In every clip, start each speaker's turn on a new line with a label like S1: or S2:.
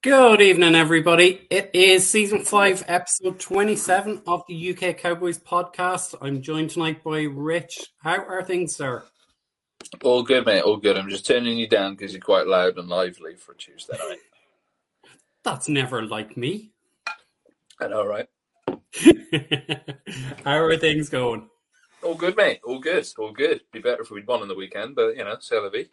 S1: Good evening, everybody. It is season five, episode 27 of the UK Cowboys podcast. I'm joined tonight by Rich. How are things, sir?
S2: All good, mate. All good. I'm just turning you down because you're quite loud and lively for a Tuesday night.
S1: That's never like me.
S2: I know, right?
S1: How are things going?
S2: All good, mate. All good. All good. Be better if we'd won on the weekend, but you know, c'est la vie.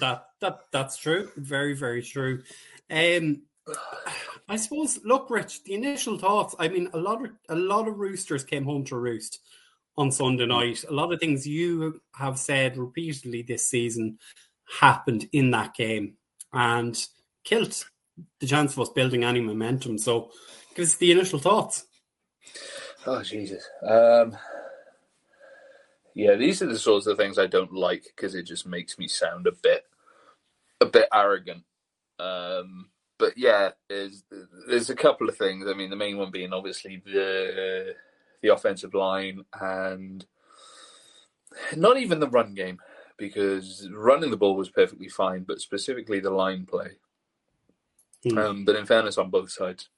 S1: That that that's true. Very very true. Um, I suppose. Look, Rich. The initial thoughts. I mean, a lot of a lot of roosters came home to roost on Sunday night. A lot of things you have said repeatedly this season happened in that game and killed the chance of us building any momentum. So, give us the initial thoughts.
S2: Oh Jesus. Um, yeah, these are the sorts of things I don't like because it just makes me sound a bit, a bit arrogant. Um, but yeah, there's there's a couple of things. I mean, the main one being obviously the the offensive line and not even the run game because running the ball was perfectly fine, but specifically the line play. Mm. Um, but in fairness, on both sides,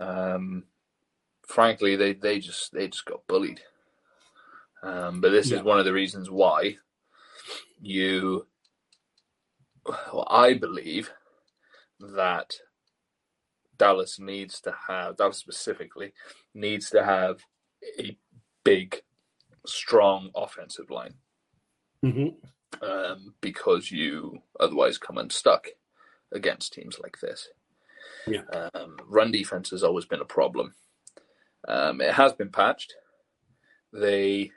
S2: um, frankly, they, they just they just got bullied. Um, but this yeah. is one of the reasons why you, well, I believe that Dallas needs to have, Dallas specifically, needs to have a big, strong offensive line.
S1: Mm-hmm.
S2: Um, because you otherwise come unstuck against teams like this.
S1: Yeah.
S2: Um, run defense has always been a problem. Um, it has been patched. They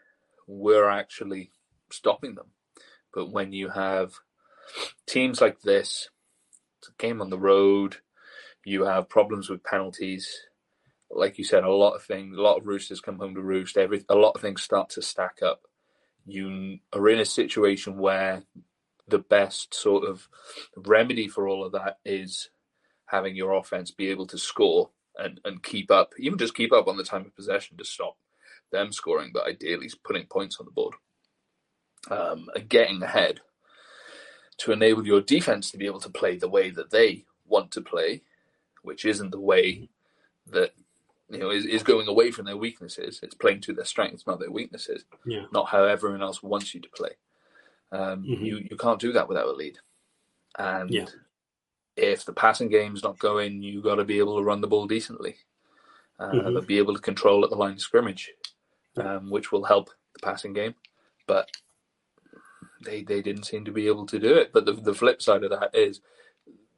S2: were actually stopping them. But when you have teams like this, it's a game on the road, you have problems with penalties. Like you said, a lot of things, a lot of roosters come home to roost. Every, a lot of things start to stack up. You are in a situation where the best sort of remedy for all of that is having your offense be able to score and, and keep up, even just keep up on the time of possession to stop them scoring, but ideally putting points on the board um, and getting ahead to enable your defense to be able to play the way that they want to play, which isn't the way that you know is, is going away from their weaknesses. It's playing to their strengths, not their weaknesses.
S1: Yeah.
S2: Not how everyone else wants you to play. Um, mm-hmm. You you can't do that without a lead, and
S1: yeah.
S2: if the passing game's not going, you got to be able to run the ball decently, uh, mm-hmm. be able to control at the line of scrimmage, um, which will help the passing game. But they they didn't seem to be able to do it. But the the flip side of that is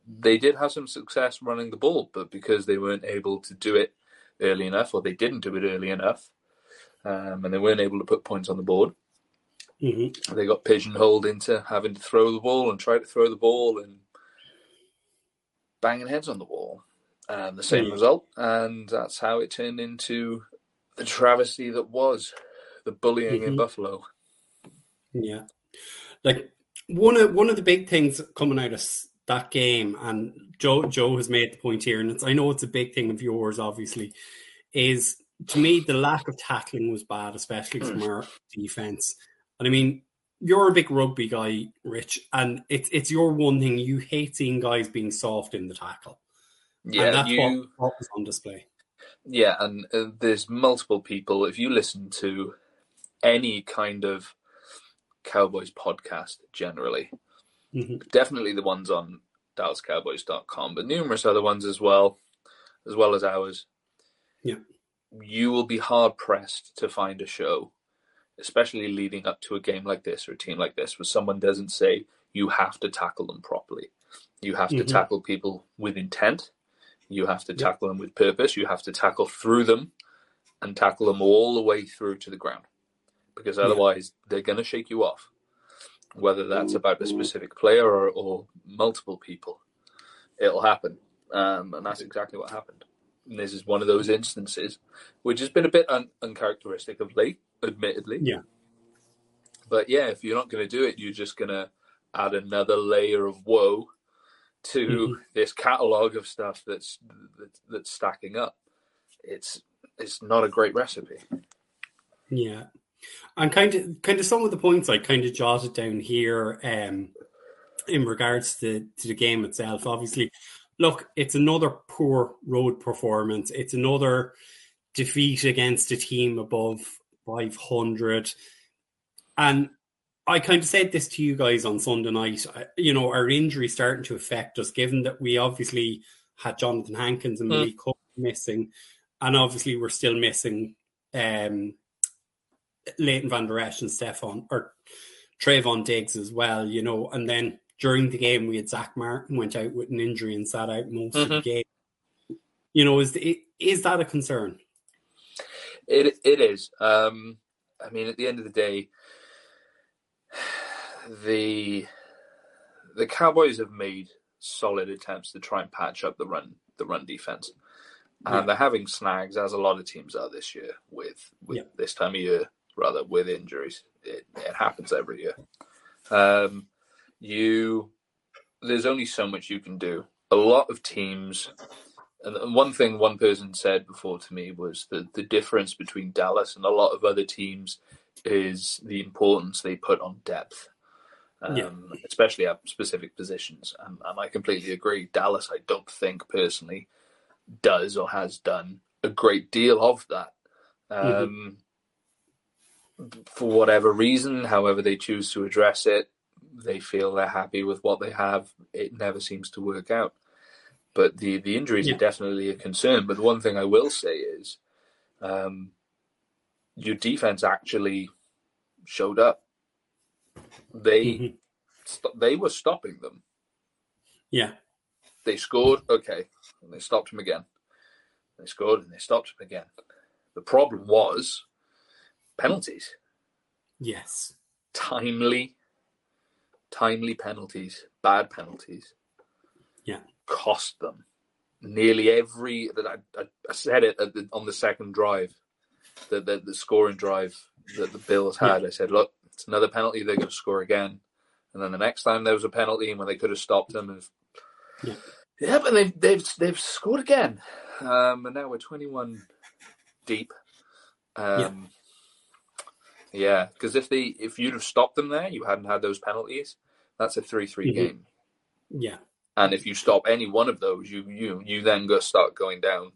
S2: they did have some success running the ball, but because they weren't able to do it early enough, or they didn't do it early enough, um, and they weren't able to put points on the board,
S1: mm-hmm.
S2: they got pigeonholed into having to throw the ball and try to throw the ball and banging heads on the wall. And the same mm-hmm. result, and that's how it turned into the travesty that was the bullying mm-hmm. in Buffalo.
S1: Yeah, like one of one of the big things coming out of that game, and Joe Joe has made the point here, and it's I know it's a big thing of yours, obviously, is to me the lack of tackling was bad, especially from hmm. our defense. And I mean, you're a big rugby guy, Rich, and it's it's your one thing. You hate seeing guys being soft in the tackle.
S2: Yeah, and that's you, what,
S1: what was on display.
S2: Yeah, and uh, there's multiple people. If you listen to any kind of Cowboys podcast generally.
S1: Mm-hmm.
S2: Definitely the ones on DallasCowboys.com, but numerous other ones as well, as well as ours.
S1: Yeah.
S2: You will be hard pressed to find a show, especially leading up to a game like this or a team like this, where someone doesn't say you have to tackle them properly. You have mm-hmm. to tackle people with intent. You have to tackle them with purpose. You have to tackle through them and tackle them all the way through to the ground because otherwise yeah. they're going to shake you off, whether that's about a specific player or, or multiple people. It'll happen, um, and that's exactly what happened. And this is one of those instances, which has been a bit un- uncharacteristic of late, admittedly.
S1: Yeah.
S2: But yeah, if you're not going to do it, you're just going to add another layer of woe to mm-hmm. this catalog of stuff that's that's stacking up. It's it's not a great recipe.
S1: Yeah, and kind of, kind of some of the points I kind of jotted down here um, in regards to, to the game itself. Obviously, look, it's another poor road performance. It's another defeat against a team above 500. And I kind of said this to you guys on Sunday night. You know, our injury starting to affect us, given that we obviously had Jonathan Hankins and Malik mm. Cook missing, and obviously we're still missing um, Leighton Vander Esch and Stefon or Trevon Diggs as well. You know, and then during the game we had Zack Martin went out with an injury and sat out most mm-hmm. of the mm-hmm. game. You know, is is that a concern?
S2: It it is. Um, I mean, at the end of the day, the the Cowboys have made solid attempts to try and patch up the run the run defense, and yeah. they're having snags as a lot of teams are this year with with yeah. this time of year rather with injuries. It, it happens every year. Um, you there's only so much you can do. A lot of teams and one thing one person said before to me was that the difference between Dallas and a lot of other teams is the importance they put on depth, um, yeah. especially at specific positions. And, and, I completely agree. Dallas, I don't think personally, does or has done a great deal of that. Um, mm-hmm. For whatever reason, however they choose to address it, they feel they're happy with what they have. It never seems to work out. But the the injuries yeah. are definitely a concern. But the one thing I will say is, um, your defense actually showed up. They mm-hmm. st- they were stopping them.
S1: Yeah,
S2: they scored. Okay, and they stopped him again. They scored and they stopped him again. The problem was penalties.
S1: Yes,
S2: timely, timely penalties, bad penalties.
S1: Yeah,
S2: cost them. Nearly every that I, I, said it the, on the second drive, the, the, the scoring drive that the Bills had. Yeah. I said, look, it's another penalty. They're going to score again, and then the next time there was a penalty and when they could have stopped them. And, yeah. yeah, but they've they've they've scored again, um, and now we're twenty one deep. Um, yeah, because if they if you'd have stopped them there, you hadn't had those penalties. That's a three three mm-hmm. game.
S1: Yeah,
S2: and if you stop any one of those, you you you then go start going down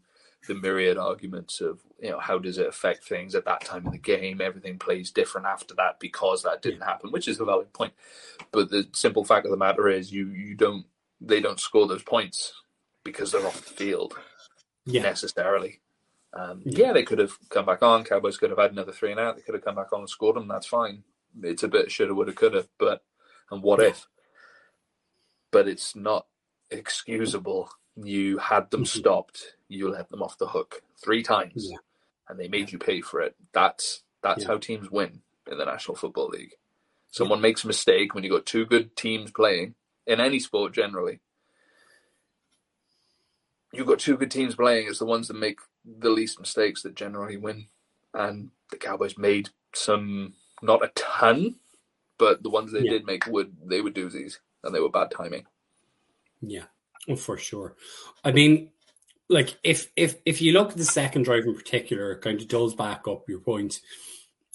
S2: the myriad arguments of you know how does it affect things at that time of the game. Everything plays different after that because that didn't happen, which is a valid point. But the simple fact of the matter is, you you don't they don't score those points because they're off the field yeah. necessarily. Um, yeah. yeah. they could have come back on. Cowboys could have had another three and out. They could have come back on and scored them. That's fine. It's a bit shoulda, woulda, coulda. But and what yeah. if? but it's not excusable. You had them mm-hmm. stopped. You let them off the hook three times, yeah. and they made you pay for it. That's that's how teams win in the National Football League. Someone makes a mistake when you got two good teams playing in any sport generally. You've got two good teams playing. It's the ones that make the least mistakes that generally win. And the Cowboys made some, not a ton, but the ones they did make would they were doozies and they were bad timing.
S1: Yeah, oh, for sure. I mean, like if if if you look at the second drive in particular, it kind of does back up your point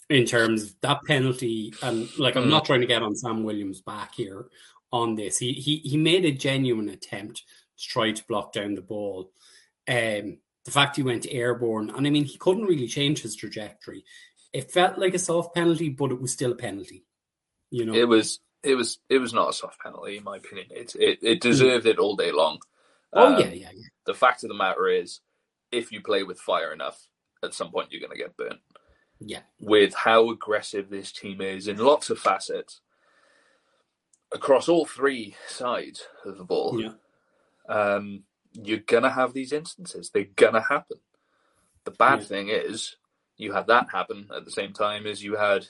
S1: in terms of that penalty. And like, I'm mm. not trying to get on Sam Williams back here on this. He he he made a genuine attempt to try to block down the ball. Um, the fact he went airborne, and I mean, he couldn't really change his trajectory. It felt like a soft penalty, but it was still a penalty. You know,
S2: it was it was it was not a soft penalty in my opinion. It it, it deserved it all day long.
S1: Oh um, yeah, yeah, yeah.
S2: The fact of the matter is, if you play with fire enough, at some point you're going to get burnt.
S1: Yeah.
S2: With how aggressive this team is in lots of facets across all three sides of the ball,
S1: yeah.
S2: um, you're gonna have these instances. They're gonna happen. The bad yeah. thing is, you had that happen at the same time as you had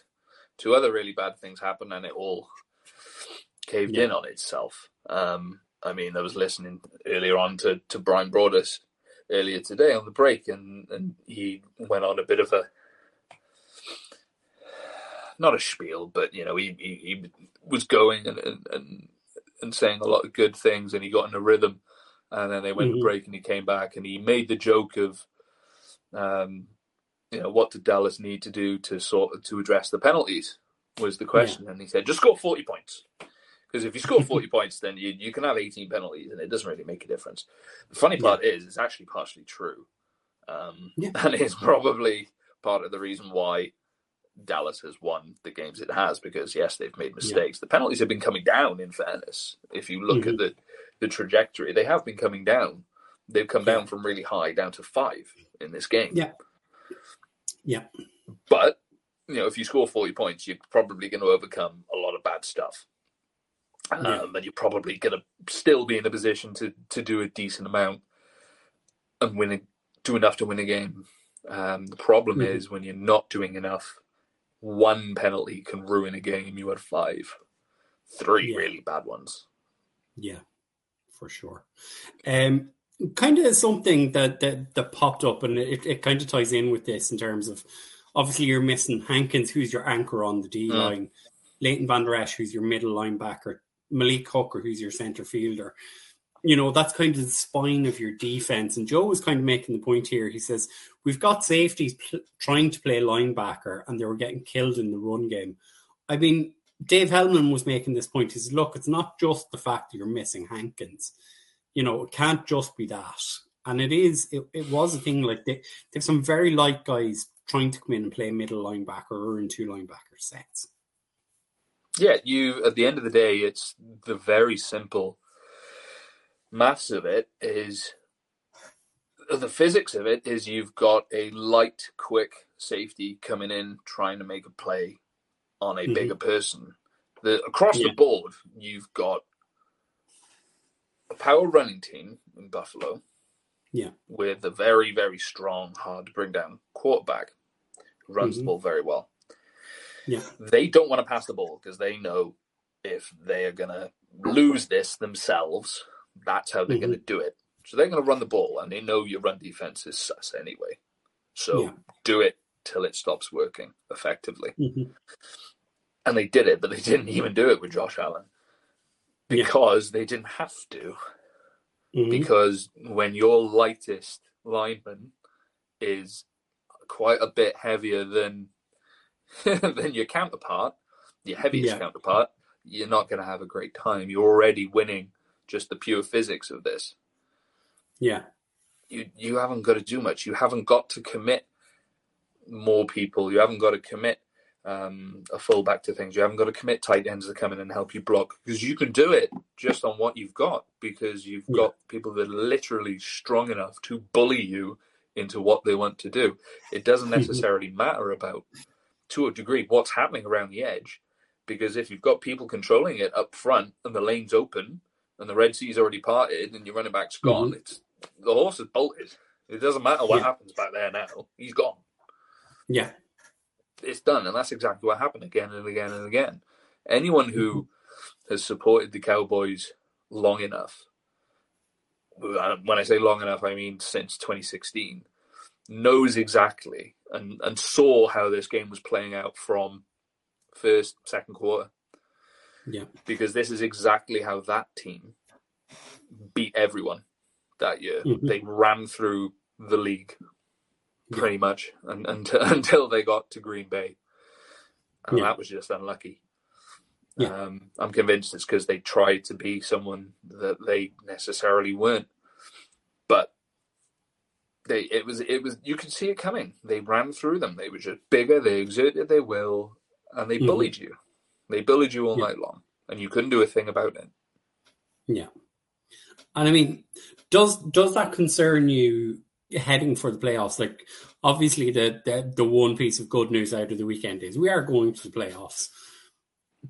S2: two other really bad things happen, and it all caved yeah. in on itself. Um, I mean, I was listening earlier on to, to Bryan Broaddus earlier today on the break, and, and he went on a bit of a not a spiel, but you know, he, he, he was going and, and and saying a lot of good things, and he got in a rhythm. And then they went mm-hmm. to break, and he came back, and he made the joke of, um, you know, what did Dallas need to do to sort of, to address the penalties? Was the question, yeah. and he said, just score forty points Because if you score 40 points, then you, you can have 18 penalties and it doesn't really make a difference. The funny part yeah. is, it's actually partially true. Um, yeah. And it's probably part of the reason why Dallas has won the games it has because yes, they've made mistakes. Yeah. The penalties have been coming down. In fairness, if you look mm-hmm. at the the trajectory, they have been coming down. They've come yeah. down from really high down to five in this game.
S1: Yeah, yeah.
S2: But you know, if you score forty points, you're probably going to overcome a lot of bad stuff, um, and you're probably going to still be in a position to to do a decent amount and win it, do enough to win a game. Um, the problem mm-hmm. is when you're not doing enough one penalty can ruin a game. You had five, three yeah. really bad ones.
S1: Yeah, for sure. Um, kind of something that, that that popped up, and it, it kind of ties in with this in terms of obviously you're missing Hankins, who's your anchor on the D mm. line, Leighton Vander Esch, who's your middle linebacker, Malik Hooker, who's your center fielder you know, that's kind of the spine of your defense. And Joe was kind of making the point here. He says, We've got safeties pl- trying to play linebacker and they were getting killed in the run game. I mean, Dave Helman was making this point. Says, Look, it's not just the fact that you're missing Hankins. You know, it can't just be that. And it is, it, it was a thing like they, they have some very light guys trying to come in and play middle linebacker or in two linebacker sets.
S2: Yeah, you, at the end of the day, it's the very simple maths of it is the physics of it is you've got a light, quick safety coming in trying to make a play on a mm-hmm. bigger person. The across yeah. the board, you've got a power running team in Buffalo.
S1: Yeah.
S2: With a very, very strong, hard to bring down quarterback who runs mm-hmm. the ball very well.
S1: Yeah.
S2: They don't want to pass the ball because they know if they are gonna lose this themselves, that's how they're mm-hmm. going to do it. So they're going to run the ball, and they know your run defense is sus anyway. So yeah. do it till it stops working effectively.
S1: Mm-hmm.
S2: And they did it, but they didn't even do it with Josh Allen because yeah. they didn't have to. Mm-hmm. Because when your lightest lineman is quite a bit heavier than than your counterpart, your heaviest yeah. counterpart, you're not going to have a great time. You're already winning just the pure physics of this.
S1: Yeah.
S2: You you haven't got to do much. You haven't got to commit more people. You haven't got to commit um, a fullback to things. You haven't got to commit tight ends to come in and help you block because you can do it just on what you've got because you've yeah. got people that are literally strong enough to bully you into what they want to do. It doesn't necessarily matter about, to a degree, what's happening around the edge because if you've got people controlling it up front and the lane's open, and the Red Sea's already parted and your running back's gone, mm-hmm. it's the horse is bolted. It doesn't matter what yeah. happens back there now. He's gone.
S1: Yeah.
S2: It's done. And that's exactly what happened again and again and again. Anyone who mm-hmm. has supported the Cowboys long enough, when I say long enough, I mean since 2016, knows exactly and, and saw how this game was playing out from first, second quarter
S1: yeah.
S2: Because this is exactly how that team beat everyone that year. Mm-hmm. They ran through the league pretty yeah. much and, until, until they got to Green Bay. And yeah. that was just unlucky. Yeah. Um, I'm convinced it's because they tried to be someone that they necessarily weren't. But they it was it was you could see it coming. They ran through them. They were just bigger, they exerted their will, and they mm-hmm. bullied you. They bullied you all night long, and you couldn't do a thing about it.
S1: Yeah, and I mean, does does that concern you heading for the playoffs? Like, obviously, the, the the one piece of good news out of the weekend is we are going to the playoffs,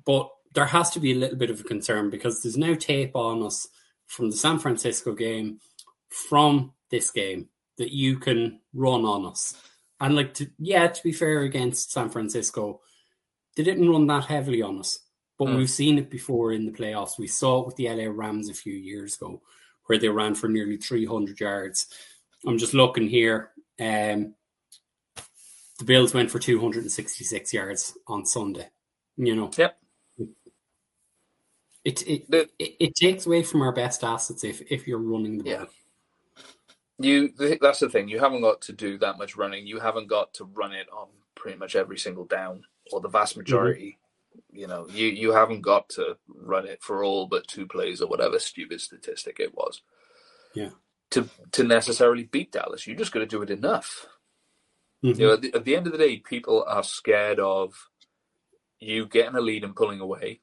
S1: but there has to be a little bit of a concern because there's no tape on us from the San Francisco game, from this game that you can run on us. And like, to, yeah, to be fair against San Francisco, they didn't run that heavily on us, but mm. we've seen it before in the playoffs. We saw it with the LA Rams a few years ago, where they ran for nearly 300 yards. I'm just looking here. Um, the Bills went for 266 yards on Sunday. You know.
S2: Yep.
S1: It it, the, it, it takes away from our best assets if if you're running the ball. Yeah.
S2: You that's the thing. You haven't got to do that much running. You haven't got to run it on pretty much every single down or the vast majority You know, you, you haven't got to run it for all but two plays or whatever stupid statistic it was.
S1: Yeah.
S2: To to necessarily beat Dallas, you just got to do it enough.
S1: Mhm.
S2: You know, at the, at the end of the day, people are scared of you getting a lead and pulling away,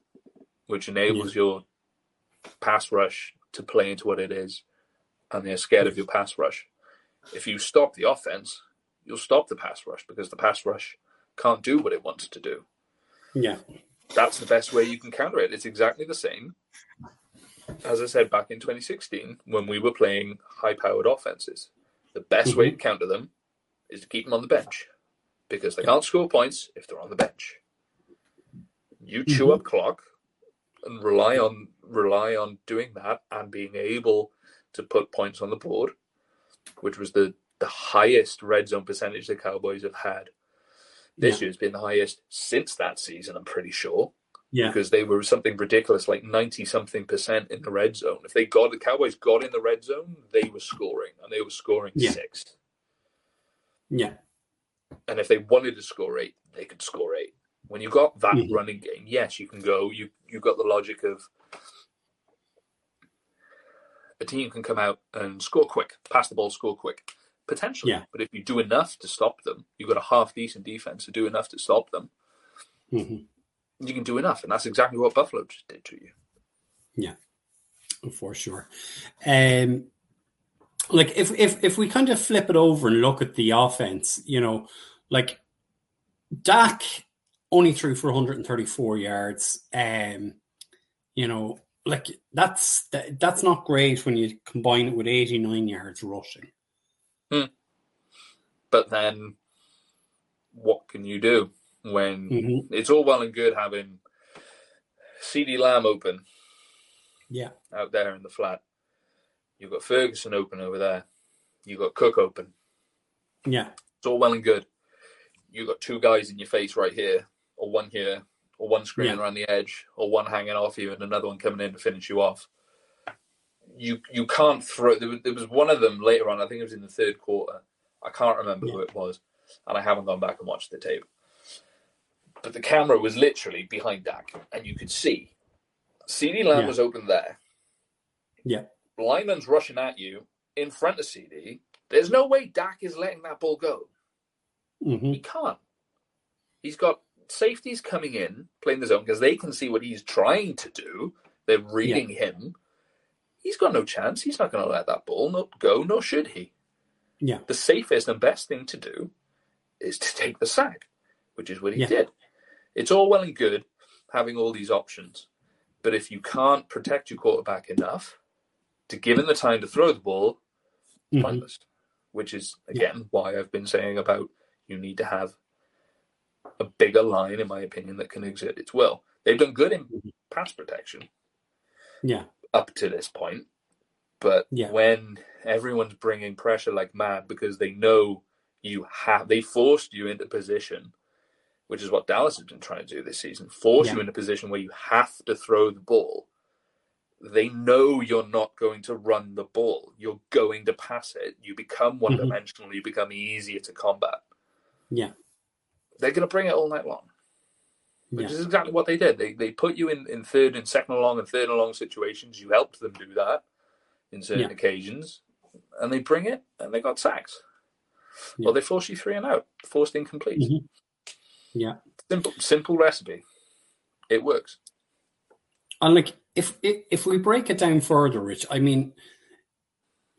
S2: which enables your pass rush to play into what it is, and they're scared of your pass rush. If you stop the offense, you'll stop the pass rush because the pass rush can't do what it wants to do.
S1: Yeah.
S2: That's the best way you can counter it. It's exactly the same as I said back in 2016 when we were playing high powered offenses. The best way to counter them is to keep them on the bench because they can't score points if they're on the bench. You chew
S1: Mhm.
S2: up clock and rely on rely on doing that and being able to put points on the board, which was the the highest red zone percentage the Cowboys have had. This
S1: Yeah.
S2: year's been the highest since that season, I'm pretty sure
S1: Yeah.
S2: because they were something ridiculous, like ninety something percent in the red zone. If they got the Cowboys got in the red zone, they were scoring, and they were scoring
S1: Yeah.
S2: six.
S1: Yeah.
S2: And if they wanted to score eight, they could score eight. When you got that
S1: Mhm.
S2: running game, yes, you can go. You you got the logic of a team can come out and score quick, pass the ball, score quick, potentially.
S1: Yeah.
S2: But if you do enough to stop them, you've got a half decent defense to do enough to stop them.
S1: Mhm.
S2: You can do enough, and that's exactly what Buffalo just did to you.
S1: Yeah, for sure. Um, like if if if we kind of flip it over and look at the offense, you know, like Dak only threw for 134 yards. Um, you know, like that's that, that's not great when you combine it with 89 yards rushing.
S2: But then, what can you do when
S1: Mhm.
S2: it's all well and good having CD Lamb open
S1: Yeah,
S2: out there in the flat? You've got Ferguson open over there. You've got Cook open.
S1: yeah,
S2: It's all well and good. You've got two guys in your face right here, or one here, or one screaming
S1: Yeah.
S2: around the edge, or one hanging off you, and another one coming in to finish you off. You you can't throw. There was, there was one of them later on. I think it was in the third quarter. I can't remember who it was, and I haven't gone back and watched the tape. But the camera was literally behind Dak, and you could see CD Lamb
S1: Yeah.
S2: was open there.
S1: yeah,
S2: Lineman's rushing at you in front of CD. There's no way Dak is letting that ball go.
S1: hmm
S2: He can't. He's got safeties coming in, playing the zone, because they can see what he's trying to do. They're reading him. He's got no chance. He's not going to let that ball not go, nor should he.
S1: yeah,
S2: The safest and best thing to do is to take the sack, which is what he
S1: Yeah.
S2: did. It's all well and good having all these options, but if you can't protect your quarterback enough to give him the time to throw the ball,
S1: Mhm.
S2: pointless. Which is again why I've been saying about you need to have a bigger line, in my opinion, that can exert its will. They've done good in
S1: Mhm.
S2: pass protection
S1: yeah,
S2: up to this point, but
S1: Yeah.
S2: when everyone's bringing pressure like mad because they know you have, they forced you into position, which is what Dallas has been trying to do this season, force
S1: Yeah.
S2: you into a position where you have to throw the ball. They know you're not going to run the ball. You're going to pass it. You become one dimensional. You become easier to combat.
S1: yeah,
S2: They're going to bring it all night long, which
S1: yeah,
S2: is exactly what they did. They they put you in, in third and second and long and third and long situations. You helped them do that in certain
S1: Yeah.
S2: occasions, and they bring it and they got sacks.
S1: Yeah.
S2: Or they force you three and out, forced incomplete.
S1: Mhm. Yeah.
S2: Simple simple recipe. It works.
S1: And like if, if we break it down further, Rich, I mean,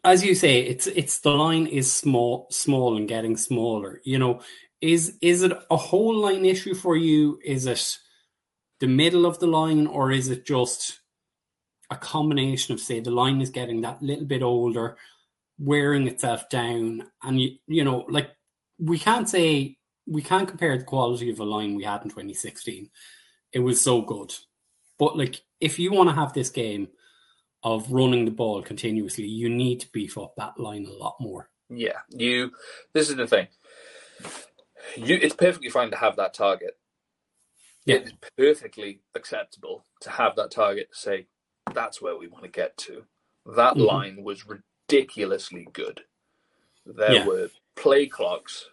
S1: as you say, it's it's the line is small, small and getting smaller. You know, is is it a whole line issue for you? Is it the middle of the line, or is it just a combination of say the line is getting that little bit older, wearing itself down, and you you know like we can't say we can't compare the quality of a line we had in 2016. It was so good. But like, if you want to have this game of running the ball continuously, you need to beef up that line a lot more.
S2: Yeah. You this is the thing. You it's perfectly fine to have that target.
S1: Yeah.
S2: It's perfectly acceptable to have that target to say, that's where we want to get to. That
S1: Mhm.
S2: line was ridiculously good. There
S1: Yeah.
S2: were play clocks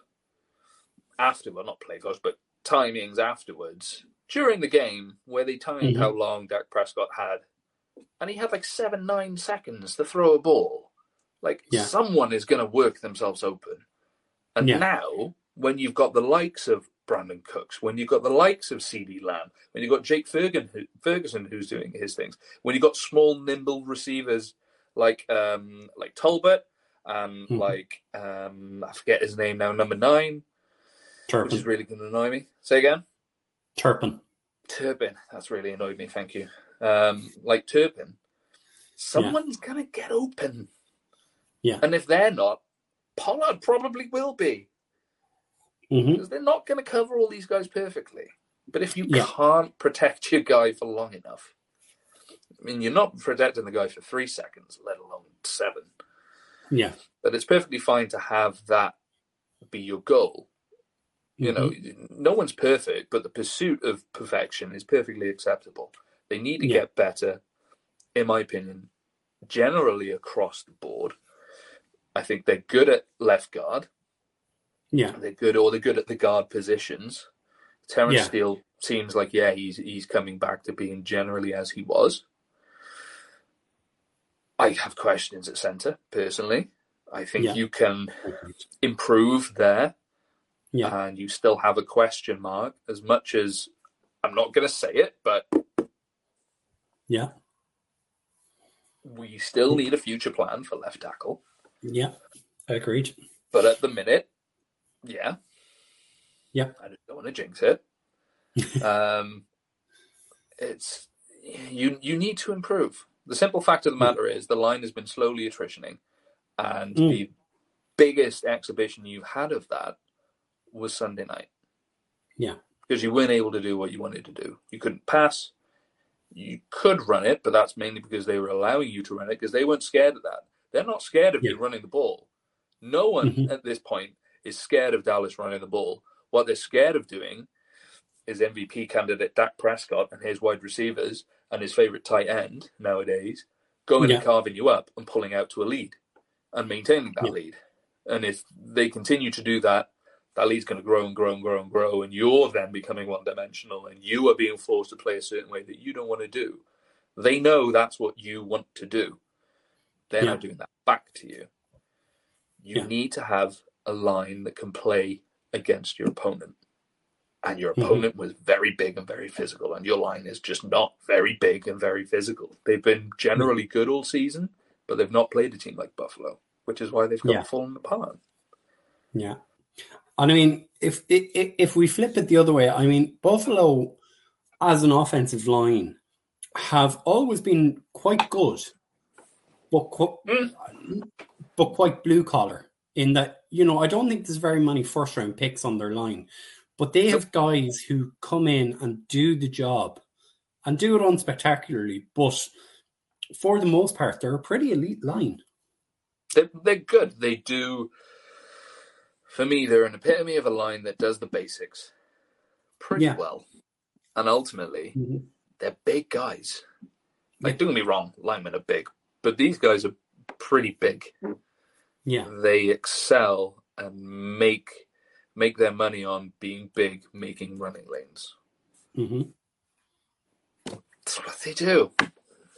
S2: after, well, not play clocks, but timings afterwards during the game where they timed
S1: Mhm.
S2: how long Dak Prescott had, and he had like seven, nine seconds to throw a ball. Like
S1: Yeah.
S2: someone is going to work themselves open. And
S1: Yeah.
S2: now, when you've got the likes of Brandin Cooks, when you've got the likes of CD Lamb, when you've got Jake Ferguson, who, Ferguson who's doing his things, when you've got small, nimble receivers like um, like Tolbert, um,
S1: Mhm.
S2: like um, I forget his name now, number nine, which is really going to annoy me. Say again.
S1: Turpin.
S2: Turpin. That's really annoyed me. Thank you. Um, like Turpin, someone's gonna get open.
S1: Yeah.
S2: And if they're not, Pollard probably will be
S1: hmm
S2: because they're not going to cover all these guys perfectly. But if you
S1: Yeah.
S2: can't protect your guy for long enough, I mean, you're not protecting the guy for three seconds, let alone seven.
S1: Yeah.
S2: But it's perfectly fine to have that be your goal. You know,
S1: Mm-hmm.
S2: no one's perfect, but the pursuit of perfection is perfectly acceptable. They need to
S1: Yeah.
S2: get better, in my opinion, generally across the board. I think they're good at left guard.
S1: Yeah.
S2: They're good, or they're good at the guard positions. Terence
S1: Yeah.
S2: Steele seems like yeah, he's he's coming back to being generally as he was. I have questions at centre personally. I think
S1: Yeah.
S2: you can improve there
S1: Yeah.
S2: and you still have a question mark as much as I'm not going to say it, but
S1: Yeah.
S2: we still need a future plan for left tackle.
S1: Yeah. I agreed.
S2: But at the minute, yeah.
S1: Yeah.
S2: I don't want to jinx it. um, it's you. You need to improve. The simple fact of the matter is the line has been slowly attritioning, and
S1: Mm.
S2: the biggest exhibition you've had of that was Sunday night.
S1: Yeah.
S2: because you weren't able to do what you wanted to do. You couldn't pass. You could run it, but that's mainly because they were allowing you to run it because they weren't scared of that. They're not scared of you running the ball. No one
S1: Mhm.
S2: at this point is scared of Dallas running the ball. What they're scared of doing is MVP candidate Dak Prescott and his wide receivers and his favorite tight end nowadays going
S1: Yeah.
S2: and carving you up and pulling out to a lead and maintaining that
S1: Yeah.
S2: lead. And if they continue to do that, that lead's going to grow and grow and grow and grow, and you're then becoming one dimensional, and you are being forced to play a certain way that you don't want to do. They know that's what you want to do. They're
S1: Yeah.
S2: now doing that back to you. You
S1: Yeah.
S2: need to have a line that can play against your opponent. And your
S1: Mhm.
S2: opponent was very big and very physical, and your line is just not very big and very physical. They've been generally good all season, but they've not played a team like Buffalo, which is why they've got
S1: Yeah.
S2: fallen apart.
S1: Yeah. And I mean, if, if if we flip it the other way, I mean, Buffalo as an offensive line have always been quite good, but qu- hmm. but quite blue collar in that you know I don't think there's very many first round picks on their line, but they have guys who come in and do the job and do it unspectacularly, but for the most part they're a pretty elite line.
S2: They're, they're good. They do. For me, they're an epitome of a line that does the basics pretty
S1: Yeah.
S2: well, and ultimately,
S1: Mhm.
S2: they're big guys. Like, don't get me wrong, linemen are big, but these guys are pretty big.
S1: Yeah,
S2: They excel and make make their money on being big, making running lanes.
S1: Mm-hmm.
S2: That's what they do.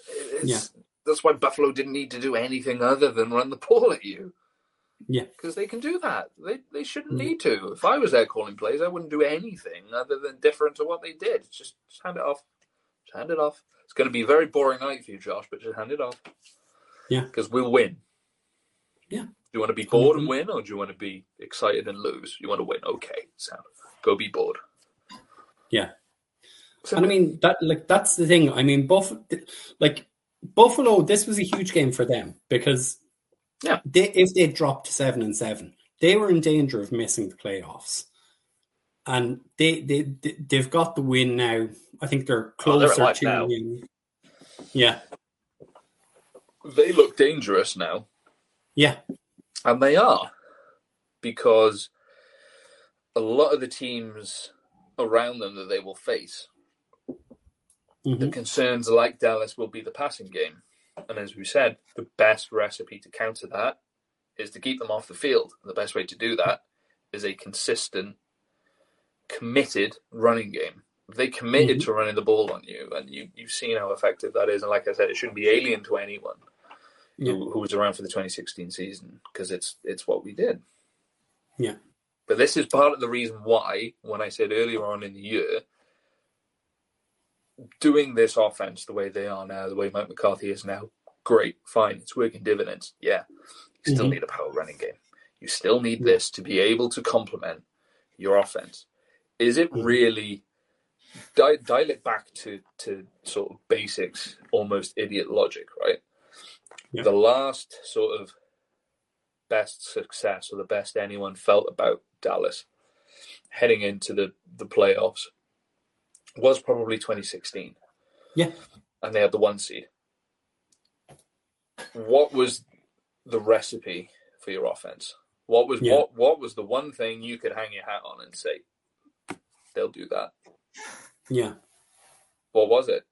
S2: It's,
S1: Yeah.
S2: That's why Buffalo didn't need to do anything other than run the ball at you.
S1: Yeah.
S2: Because they can do that. They they shouldn't
S1: Yeah.
S2: need to. If I was there calling plays, I wouldn't do anything other than different to what they did. Just, just hand it off. Just hand it off. It's going to be a very boring night for you, Josh, but just hand it off.
S1: Yeah.
S2: Because we'll win.
S1: Yeah.
S2: Do you want to be bored and mm-hmm. win, or do you want to be excited and lose? You want to win. Okay, so go be bored.
S1: Yeah.
S2: So,
S1: And I mean that like that's the thing. I mean Buffalo like Buffalo this was a huge game for them because
S2: Yeah.
S1: they if they dropped to 7 and 7 they were in danger of missing the playoffs. And they they they- they've got the win now. I think they're
S2: Oh, they're
S1: closer to
S2: now.
S1: win. Yeah.
S2: they look dangerous now.
S1: Yeah.
S2: And they are, because a lot of the teams around them that they will face, the
S1: Mhm.
S2: concerns like Dallas will be the passing game. And as we said, the best recipe to counter that is to keep them off the field. And the best way to do that is a consistent, committed running game. They committed
S1: Mhm.
S2: to running the ball on you, and you you've seen how effective that is. And like I said, it shouldn't be alien to anyone
S1: Yeah.
S2: who, who was around for the 2016 season because it's it's what we did.
S1: Yeah.
S2: But this is part of the reason why, when I said earlier on in the year, doing this offense the way they are now, the way Mike McCarthy is now, great, fine, it's working dividends. Yeah, you still
S1: Mhm.
S2: need a power running game. You still need this to be able to complement your offense. Is it
S1: Mhm.
S2: really? Dial, dial it back to to sort of basics, almost idiot logic, right?
S1: Yeah.
S2: The last sort of best success or the best anyone felt about Dallas heading into the, the playoffs was probably 2016.
S1: Yeah.
S2: And they had the one seed. What was the recipe for your offense? What was
S1: Yeah.
S2: what what was the one thing you could hang your hat on and say they'll do that?
S1: Yeah.
S2: What was it?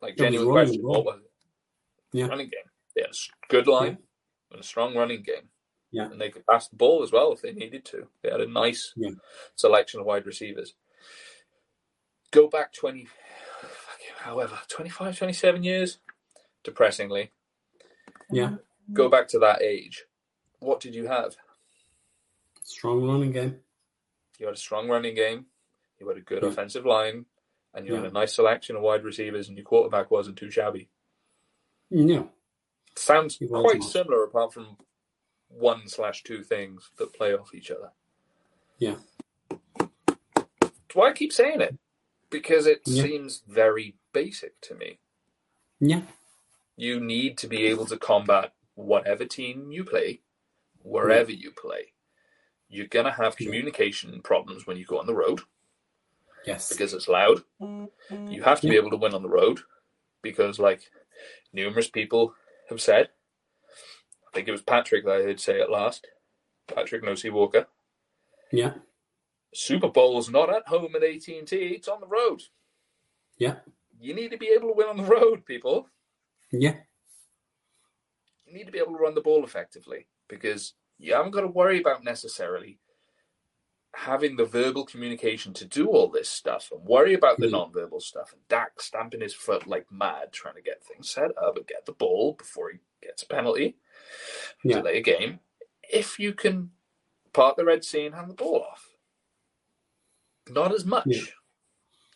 S2: Like
S1: It
S2: genuine
S1: running
S2: question. What was it?
S1: Yeah.
S2: Running game. They had a good line and a strong running game.
S1: Yeah.
S2: And they could pass the ball as well if they needed to. They had a nice
S1: Yeah.
S2: selection of wide receivers. Go back 20, however, 25, 27 years, depressingly.
S1: Yeah. Mm-hmm.
S2: Go back to that age. What did you have?
S1: Strong running game.
S2: You had a strong running game, you had a good
S1: Yeah.
S2: offensive line, and you had a nice selection of wide receivers, and your quarterback wasn't too shabby.
S1: Yeah.
S2: Sounds quite similar, apart from one slash two things that play off each other.
S1: Yeah.
S2: Why I keep saying it? Because it
S1: Yeah.
S2: seems very basic to me.
S1: Yeah.
S2: You need to be able to combat whatever team you play, wherever you play. You're gonna have
S1: Yeah.
S2: communication problems when you go on the road
S1: Yes.
S2: because it's loud. You have to be able to win on the road because, like numerous people have said, I think it was Patrik that I heard say it last. Patrik No. Walker.
S1: Yeah.
S2: Super Bowl is not at home at AT and T; it's on the road.
S1: Yeah.
S2: You need to be able to win on the road, people.
S1: Yeah.
S2: You need to be able to run the ball effectively because you haven't got to worry about necessarily having the verbal communication to do all this stuff and worry about the
S1: Yeah.
S2: non-verbal stuff and Dak stamping his foot like mad trying to get things set up and get the ball before he gets a penalty,
S1: Yeah.
S2: delay a game. If you can part the Red Sea and hand the ball off, not as much.
S1: Yeah.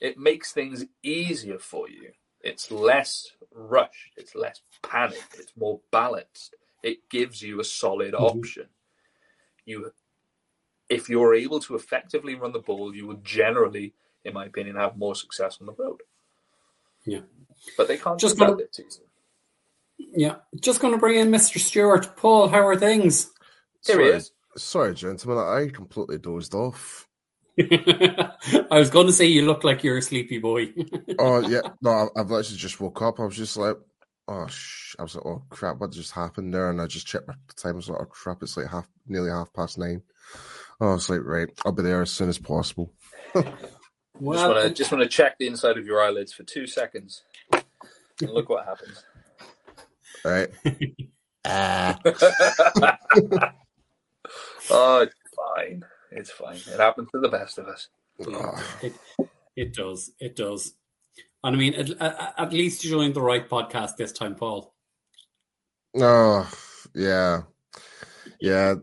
S2: It makes things easier for you. It's less rushed. It's less panic. It's more balanced. It gives you a solid
S1: Mhm.
S2: option. You, if you're able to effectively run the ball, you will generally, in my opinion, have more success on the road.
S1: Yeah.
S2: But they can't
S1: Just
S2: do that
S1: gonna-
S2: this season.
S1: Yeah. Just going to bring in Mr. Stewart. Paul, how are things?
S2: Here he is.
S3: sorry, gentlemen. I completely dozed off.
S1: I was going to say you look like you're a sleepy boy.
S3: Oh yeah, no, I- I've literally just woke up. I was just like, oh, sh-. I was like, oh crap, what just happened there? And I just checked my time. I was like, oh crap, it's like half, nearly half past nine. Oh, I was like, right, I'll be there as soon as possible.
S2: just want to just want to check the inside of your eyelids for two seconds, and look what happens.
S3: All right. Ah,
S2: oh, fine. It's fine. It happens to the best of us.
S3: ah.
S1: It does. It does. And I mean, at, at, at least you joined the right podcast this time, Paul.
S3: Oh, yeah. Yeah.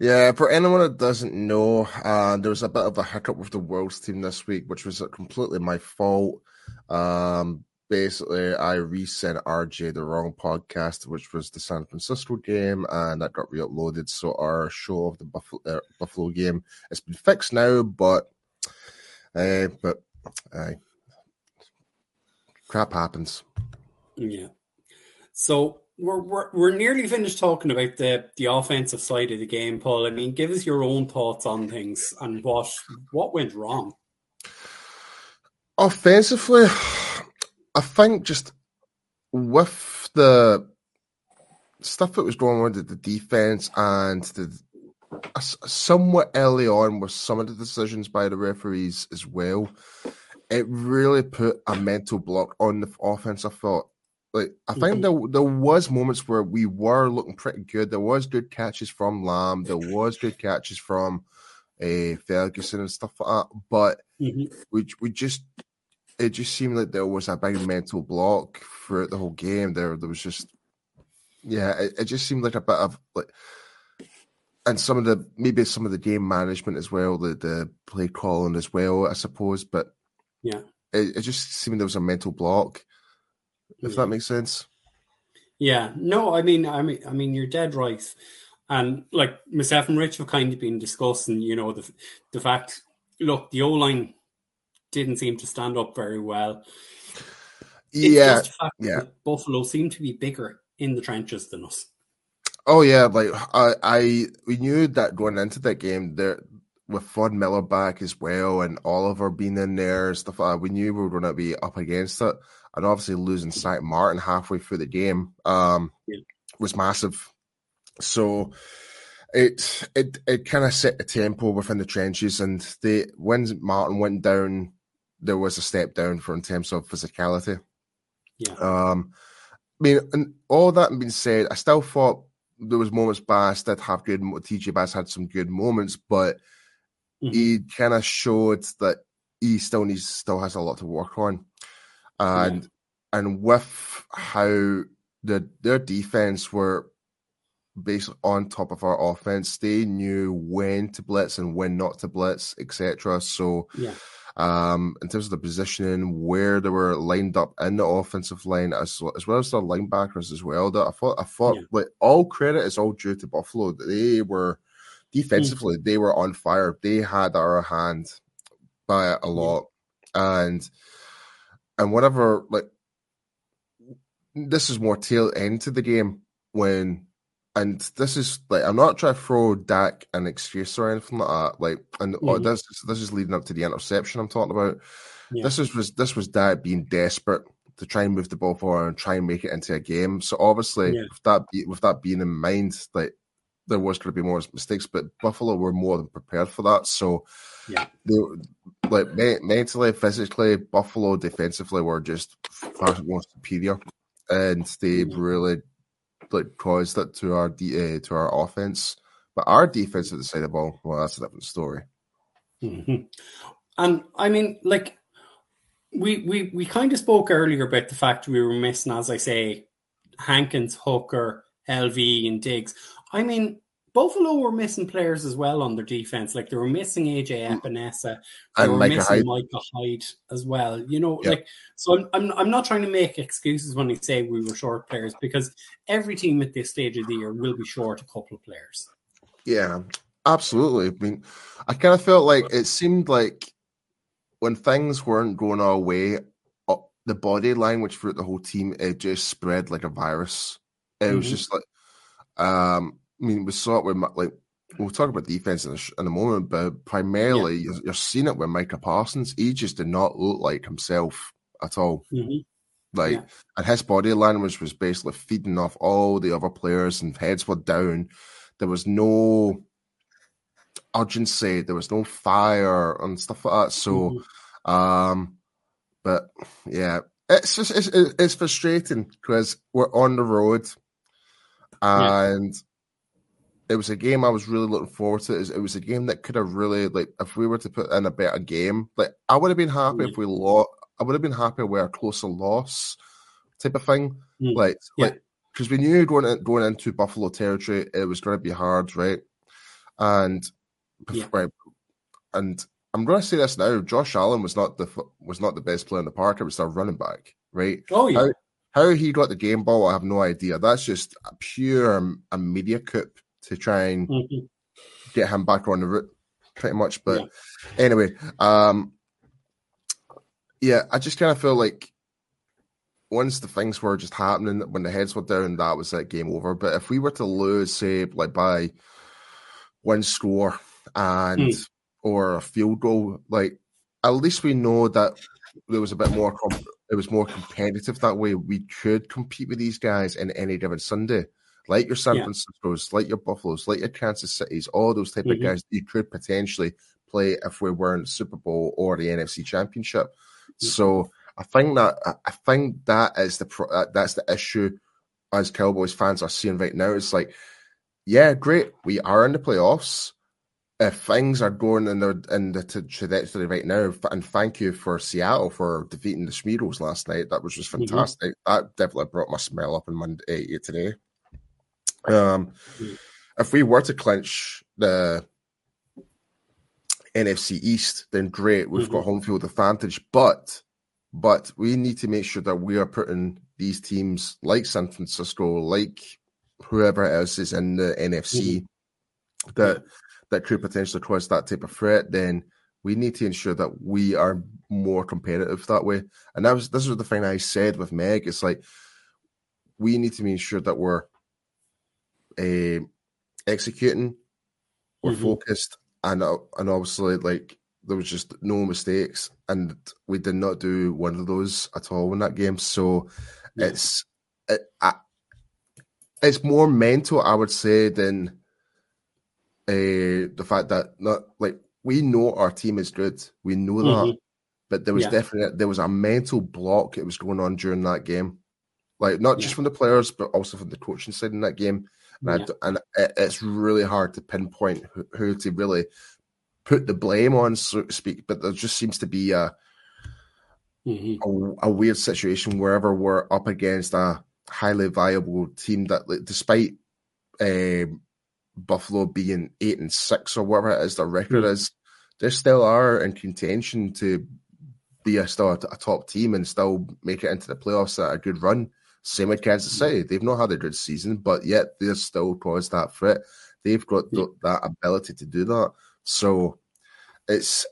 S3: Yeah, for anyone that doesn't know, uh, there was a bit of a hiccup with the Worlds team this week, which was completely my fault. Um, basically, I resent RJ the wrong podcast, which was the San Francisco game, and that got re-uploaded. So our show of the Buffalo, uh, Buffalo game, it's been fixed now, but, uh, but, uh, crap happens.
S1: Yeah. So we're, we're we're nearly finished talking about the the offensive side of the game, Paul. I mean, give us your own thoughts on things and what what went wrong.
S3: Offensively, I think just with the stuff that was going on with the defense and the somewhat early on with some of the decisions by the referees as well, it really put a mental block on the offense. I felt like I think there there was moments where we were looking pretty good. There was good catches from Lamb. There was good catches from uh, Ferguson and stuff like that. But
S1: Mhm.
S3: we we just it just seemed like there was a big mental block throughout the whole game. There there was just yeah, it, it just seemed like a bit of like and some of the maybe some of the game management as well, the the play calling as well, I suppose. But
S1: Yeah.
S3: it, it just seemed there was a mental block. If
S1: Yeah.
S3: that makes sense.
S1: Yeah, no, I mean, I mean, I mean, you're dead right, and like myself and Rich have kind of been discussing, you know, the the fact. Look, the O line didn't seem to stand up very well.
S3: Yeah, yeah.
S1: Buffalo seemed to be bigger in the trenches than us.
S3: Oh yeah, like I, I we knew that going into that game there with Von Miller back as well and Oliver being in there and stuff like that, we knew we were gonna be up against it. And obviously losing Zack Martin halfway through the game um
S1: Yeah.
S3: was massive. So it it it kind of set the tempo within the trenches and they when Martin went down there was a step down for in terms of physicality.
S1: Yeah,
S3: Um, I mean, and all that being said, I still thought there was moments Bass did have good. TJ Bass had some good moments, but
S1: Mhm.
S3: he kind of showed that he still needs, still has a lot to work on, and and with how the their defense were basically on top of our offense, they knew when to blitz and when not to blitz, etc. So
S1: yeah,
S3: um, in terms of the positioning, where they were lined up in the offensive line, as as well as their linebackers as well. That I thought, I thought,
S1: Yeah.
S3: like all credit is all due to Buffalo. They were defensively,
S1: Mm.
S3: they were on fire. They had our hand by a lot, and and whatever, like this is more tail end to the game when. And this is like I'm not trying to throw Dak an excuse or anything like that. Like, and or
S1: Mhm.
S3: this this is leading up to the interception I'm talking about.
S1: Yeah.
S3: This is was this was Dak being desperate to try and move the ball forward and try and make it into a game. So obviously,
S1: Yeah.
S3: with that with that being in mind, like there was going to be more mistakes, but Buffalo were more than prepared for that. So
S1: Yeah.
S3: they were- like me- mentally, physically, Buffalo defensively were just far more superior, and they
S1: Mhm.
S3: really like caused it to our D, uh, to our offense. But our defense at the side of the ball, well, that's a different story.
S1: Mhm. And I mean, like we we we kind of spoke earlier about the fact we were missing, as I say, Hankins, Hooker, LV, and Diggs. I mean, Buffalo were missing players as well on their defense. Like they were missing AJ Epenesa, they
S3: And
S1: were
S3: Micah
S1: missing
S3: Hyde.
S1: Micah Hyde as well. You know,
S3: Yeah.
S1: like so. I'm, I'm I'm not trying to make excuses when I say we were short players because every team at this stage of the year will be short a couple of players.
S3: Yeah, absolutely. I mean, I kind of felt like it seemed like when things weren't going our way, uh, the body language throughout the whole team it just spread like a virus. It was
S1: Mhm.
S3: just like, um, I mean, we saw it with like we'll talk about defense in a, in a moment, but primarily you're, you're seeing it with Micah Parsons. He just did not look like himself at all.
S1: Mhm.
S3: Like,
S1: Yeah.
S3: and his body language was basically feeding off all the other players, and heads were down. There was no urgency, there was no fire and stuff like that. So,
S1: Mhm.
S3: um, but yeah, it's just it's it's frustrating because we're on the road, and it was a game I was really looking forward to. It was a game that could have really like if we were to put in a better game, like I would have been happy if we lost. I would have been happy with a closer loss type of thing,
S1: Mm.
S3: like
S1: Yeah.
S3: like because we knew going in, going into Buffalo territory it was going to be hard, right? And
S1: Yeah.
S3: right, and I'm going to say this now: Josh Allen was not the was not the best player in the park. It was their running back, right?
S1: Oh yeah,
S3: How he got the game ball, I have no idea. That's just a pure a media coup to try and
S1: Mhm.
S3: get him back on the route, pretty much. But anyway, um, yeah, I just kind of feel like once the things were just happening, when the heads were down, that was that game over. But if we were to lose, say, like by one score and
S1: Mm.
S3: or a field goal, like at least we know that there was a bit more. Com- it was more competitive that way. We could compete with these guys in any given Sunday, like your San
S1: Yeah.
S3: Francisco's, like your Buffaloes, like your Kansas Cities, all those type of
S1: Mhm.
S3: guys you could potentially play if we were in Super Bowl or the NFC Championship.
S1: Yeah.
S3: So I think that I- think that is the pro- that's the issue as Cowboys fans are seeing right now. It's like, yeah, great, we are in the playoffs, if things are going in the in the trajectory right now, and thank you for Seattle for defeating the Schmeedles last night. That was just
S1: Mm-hmm.
S3: fantastic. That definitely brought my smell up in Monday today. Um, if we were to clinch the NFC East, then great, we've got home field advantage. But but we need to make sure that we are putting these teams like San Francisco, like whoever else is in the NFC that that could potentially cause that type of threat, then we need to ensure that we are more competitive that way. And that was this was the thing I said with Meg. It's like we need to make sure that we're uh, executing, we're
S1: Mhm.
S3: focused, and uh, and obviously like there was just no mistakes, and we did not do one of those at all in that game. So
S1: Yeah.
S3: it's it, I, it's more mental, I would say, than uh, the fact that not like we know our team is good, we know that,
S1: Mhm.
S3: but there was
S1: Yeah.
S3: definitely there was a mental block that was going on during that game, like not just from the players, but also from the coaching side in that game. And,
S1: Yeah.
S3: and it's really hard to pinpoint who, who to really put the blame on, so to speak. But there just seems to be a
S1: Mhm.
S3: a, a weird situation wherever we're up against a highly viable team that, like, despite um, Buffalo being eight and six or whatever it is their record
S1: Mm.
S3: is, they still are in contention to be a still a, a top team and still make it into the playoffs at a good run. Same with Kansas
S1: Mm.
S3: City; they've not had a good season, but yet they're still caused that threat. They've got th- that ability to do that. So it's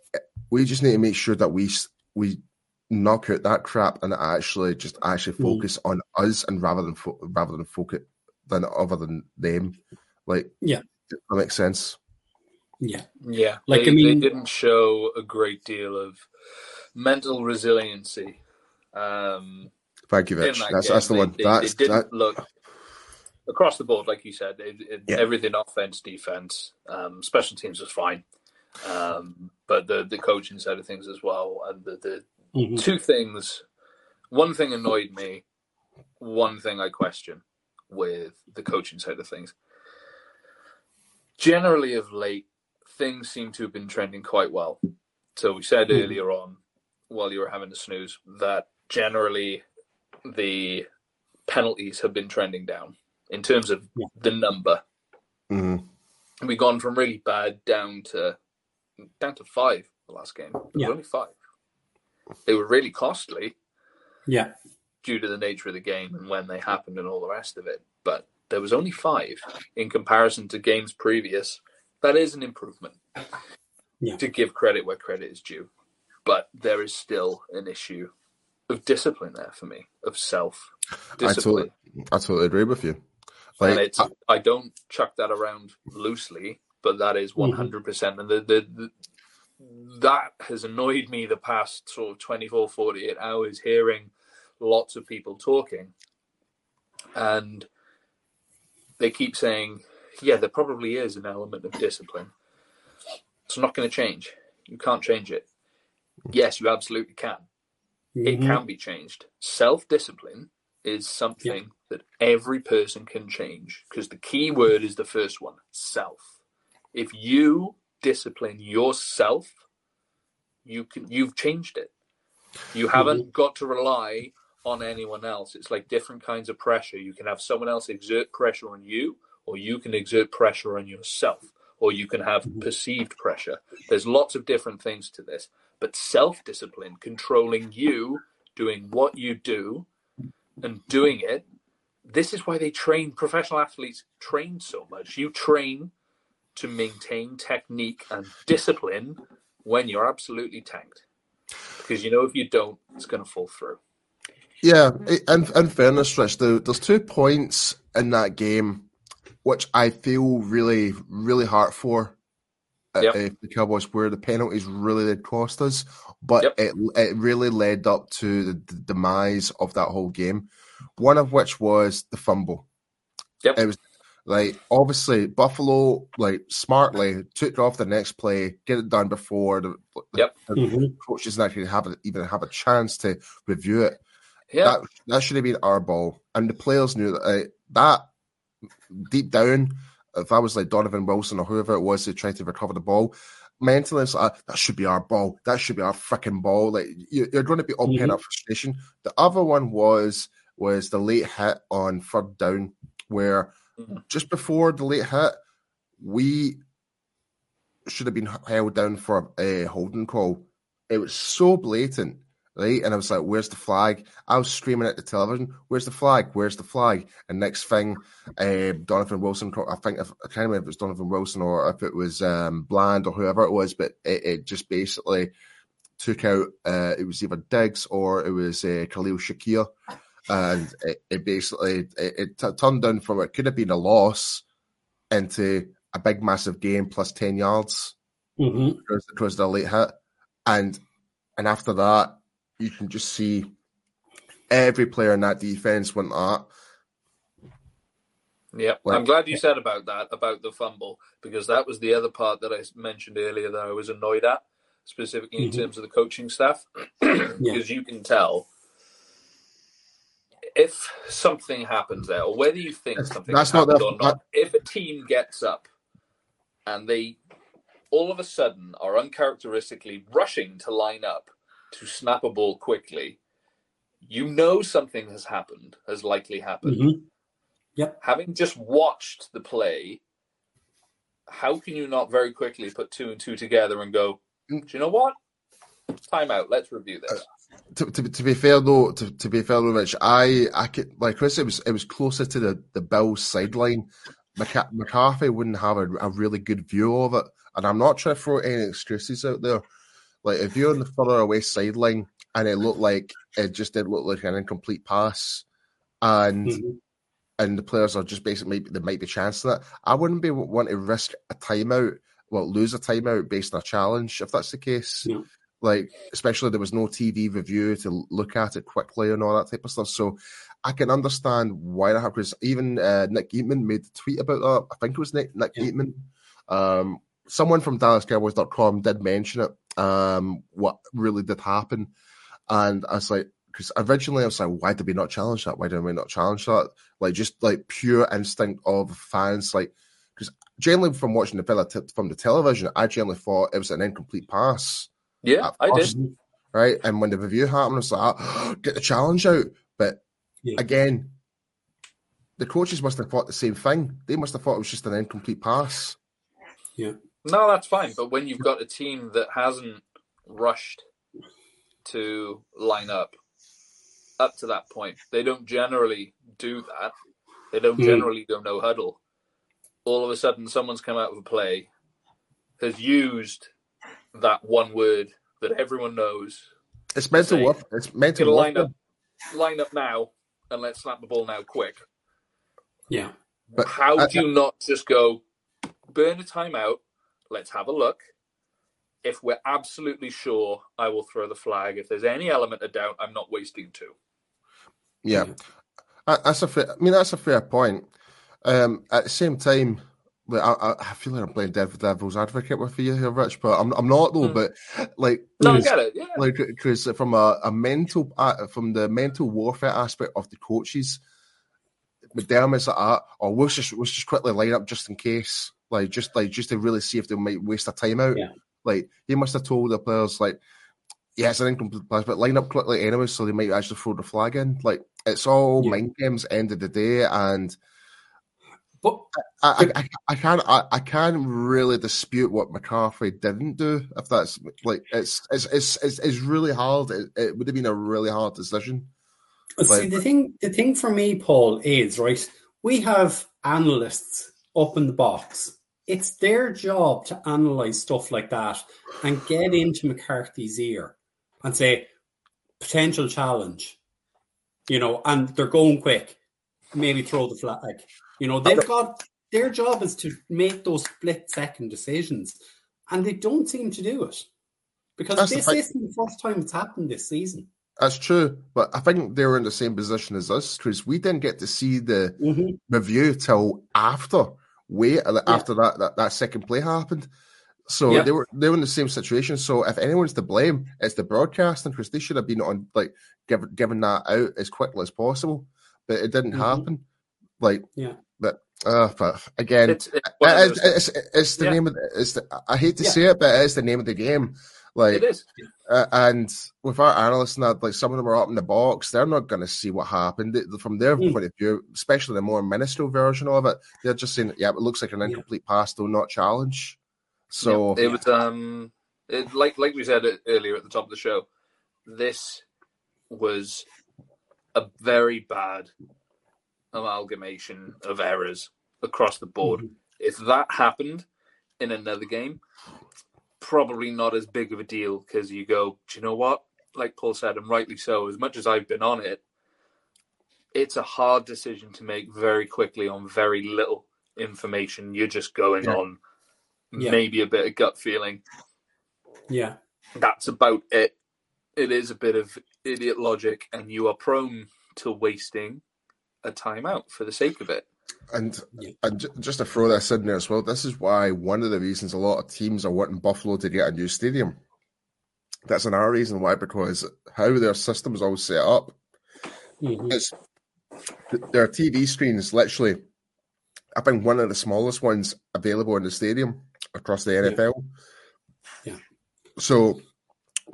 S3: we just need to make sure that we we knock out that crap and actually just actually
S1: Mm.
S3: focus on us and rather than fo- rather than focus than other than them. Like
S1: Yeah.
S3: that makes sense.
S1: Yeah.
S2: Yeah,
S1: Like,
S2: they,
S1: I mean-
S2: they didn't show a great deal of mental resiliency. Um,
S3: Thank you,
S2: in
S3: Rich.
S2: that
S3: That's that's the
S2: They-
S3: one.
S2: They,
S3: that's
S2: they didn't
S3: that.
S2: look across the board, like you said. It, it,
S3: Yeah.
S2: Everything offense, defense, um, special teams was fine, um, but the the coaching side of things as well. And the, the
S1: Mhm.
S2: two things. One thing annoyed me. One thing I question with the coaching side of things. Generally, of late, things seem to have been trending quite well. So we said
S1: Mhm.
S2: earlier on, while you were having the snooze, that generally the penalties have been trending down in terms of
S1: Yeah.
S2: the number.
S3: Mhm.
S2: We've gone from really bad down to down to five the last game. There
S1: Yeah.
S2: only five. They were really costly
S1: Yeah.
S2: due to the nature of the game and when they happened and all the rest of it. But there was only five in comparison to games previous. That is an improvement.
S1: Yeah.
S2: To give credit where credit is due. But there is still an issue of discipline there for me, of self
S3: I
S2: discipline.
S3: totally, I totally agree with you.
S2: and
S3: Like,
S2: it's I don't chuck that around loosely, but that is mm-hmm. one hundred percent. And the, the, the that has annoyed me the past sort of 24, 48 hours hearing lots of people talking. And they keep saying, yeah, there probably is an element of discipline. It's not going to change. You can't change it. Mm. Yes, you absolutely can it
S1: Mhm.
S2: can be changed. Self discipline is something that every person can change because the key word is the first one self. If you discipline yourself, you can you've changed it. You haven't got to rely on anyone else. It's like different kinds of pressure. You can have someone else exert pressure on you, or you can exert pressure on yourself, or you can have
S1: Mhm.
S2: perceived pressure. There's lots of different things to this. But self discipline, controlling you, doing what you do, and doing it, this is why they train professional athletes train so much. You train to maintain technique and discipline when you're absolutely tanked. Because you know if you don't, it's going to fall through.
S3: Yeah, and in fairness, Rich, there, there's two points in that game which I feel really, really hard for. Uh,
S2: Yep.
S3: uh, the Cowboys, were the penalties really did cost us, but
S2: Yep.
S3: it it really led up to the, the demise of that whole game. One of which was the fumble.
S2: Yep.
S3: It was like obviously Buffalo like smartly took off the next play, get it done before the, the,
S2: Yep.
S3: the
S1: Mhm.
S3: coaches actually have a, even have a chance to review it
S2: Yeah.
S3: that that should have been our ball, and the players knew that. Uh, that deep down, if I was like Donovan Wilson or whoever it was who tried to recover the ball, mentally it's like that should be our ball. That should be our freaking ball. Like you, are going to be all mm-hmm. pent frustration. The other one was was the late hit on third down, where mm-hmm. just before the late hit, we should have been held down for a holding call. It was so blatant right? And I was like, "Where's the flag?" I was screaming at the television, "Where's the flag? Where's the flag?" And next thing, uh, Donovan Wilson, I think if, I can't remember if it was Donovan Wilson or if it was um, Bland or whoever it was, but it, it just basically took out. Uh, it was either Diggs or it was uh, Khalil Shakir, and it, it basically it, it t- turned down from it could have been a loss into a big massive game plus ten yards
S1: mm-hmm.
S3: because, because the late hit, and and after that you can just see every player in that defense went that.
S2: Yeah, like, I'm glad you said about that, about the fumble, because that was the other part that I mentioned earlier that I was annoyed at, specifically in mm-hmm. terms of the coaching staff, because yeah. you can tell if something happens there, or whether you think something that's happened not or not. If a team gets up and they all of a sudden are uncharacteristically rushing to line up to snap a ball quickly, you know something has happened, has likely happened.
S1: Mm-hmm. Yep.
S2: Having just watched the play, how can you not very quickly put two and two together and go, mm. do you know what? Time out. Let's review this.
S3: To, to, to, be fair though, to, to be fair though, Rich, I I could like Chris. It was it was closer to the the Bills sideline. McCarthy wouldn't have a, a, really good view of it, and I'm not trying to throw any excuses out there. Like if you're on the further away sideline and it looked like it just did look like an incomplete pass, and mm-hmm. and the players are just basically there might be chance that I wouldn't be want to risk a timeout, well lose a timeout based on a challenge if that's the case.
S1: Yeah.
S3: Like especially there was no TV review to look at it quickly and all that type of stuff. So I can understand why that happened. Because even uh, Nick Eatman made a tweet about that. I think it was Nick Nick yeah. Eatman. Um, someone from DallasCowboys.com did mention it um, what really did happen. And I was like, because originally I was like, why did we not challenge that? Why did we not challenge that? Like just like pure instinct of fans, like because generally from watching the fella t- from the television, I generally thought it was an incomplete pass.
S2: Yeah, I did.
S3: Right, and when the review happened, I was like, oh, get the challenge out. But yeah. again, the coaches must have thought the same thing. They must have thought it was just an incomplete pass.
S1: Yeah.
S2: No, that's fine. But when you've got a team that hasn't rushed to line up up to that point, they don't generally do that. They don't mm. generally go no huddle. All of a sudden, someone's come out of a play, has used that one word that everyone knows.
S3: It's mental work. It's mental
S2: line up, line up now, and let's snap the ball now, quick.
S1: Yeah.
S2: But how do you not just go burn a timeout, Let's have a look. If we're absolutely sure, I will throw the flag. If there's any element of doubt, I'm not wasting two.
S3: Yeah, that's a fair. I mean, that's a fair point. Um, at the same time, I, I, feel like I'm playing devil's advocate with you here, Rich, but I'm I'm not though. Mm. But like,
S2: no, I get it. Yeah.
S3: Like, because from a, a mental, uh, from the mental warfare aspect of the coaches, McDermott's like, ah, or oh, we'll just we'll just quickly line up just in case like just like just to really see if they might waste their time out.
S1: Yeah.
S3: Like he must have told the players like, yeah, it's an incomplete pass, but line up quickly anyway, so they might actually throw the flag in. Like it's all yeah. mind games. End of the day, and
S1: but
S3: I, I, I, can't I, I can't really dispute what McCarthy didn't do. If that's like it's it's it's it's, it's really hard. It, it, would have been a really hard decision.
S1: See like, the thing the thing for me, Paul, is right. We have analysts up in the box it's their job to analyze stuff like that and get into McCarthy's ear and say potential challenge, you know, and they're going quick. Maybe throw the flag. You know, they've got their job is to make those split second decisions, and they don't seem to do it because That's this isn't the first time it's happened this season.
S3: That's true, but I think they were in the same position as us because we didn't get to see the
S1: mm-hmm.
S3: review till after wait yeah. after that, that that second play happened. So they were they were in the same situation. So if anyone's to blame, it's the broadcasting because they should have been on like given given that out as quickly as possible, but it didn't mm-hmm. happen. Like
S1: yeah,
S3: but Uh, but again,
S2: It's, it's,
S3: it's, it's, it's the
S2: Yeah.
S3: name of the, it's the, I hate to
S1: Yeah.
S3: say it, but it is the name of the game. Like,
S2: it is.
S3: uh, and with our analysts and that, like some of them are up in the box, they're not going to see what happened from their
S1: Mm.
S3: point of view, especially the more ministerial version of it. They're just saying, "Yeah, it looks like an
S1: Yeah.
S3: incomplete pass, though not challenge." So
S2: it was um, it, like like we said earlier at the top of the show. This was a very bad amalgamation of errors across the board.
S1: Mhm.
S2: If that happened in another game, probably not as big of a deal because you go, do you know what? Like Paul said, and rightly so. As much as I've been on it, it's a hard decision to make very quickly on very little information. You're just going
S3: Yeah.
S2: on
S1: Yeah.
S2: maybe a bit of gut feeling.
S1: Yeah.
S2: That's about it. It is a bit of idiot logic, and you are prone to wasting a timeout for the sake of it.
S3: And
S1: Yeah.
S3: and ju- just to throw this in there as well, this is why one of the reasons a lot of teams are wanting Buffalo to get a new stadium. That's another reason why, because how their system's all set up
S1: Mhm.
S3: is th- their TV screens literally, I think one of the smallest ones available in the stadium across the NFL.
S1: Yeah.
S3: So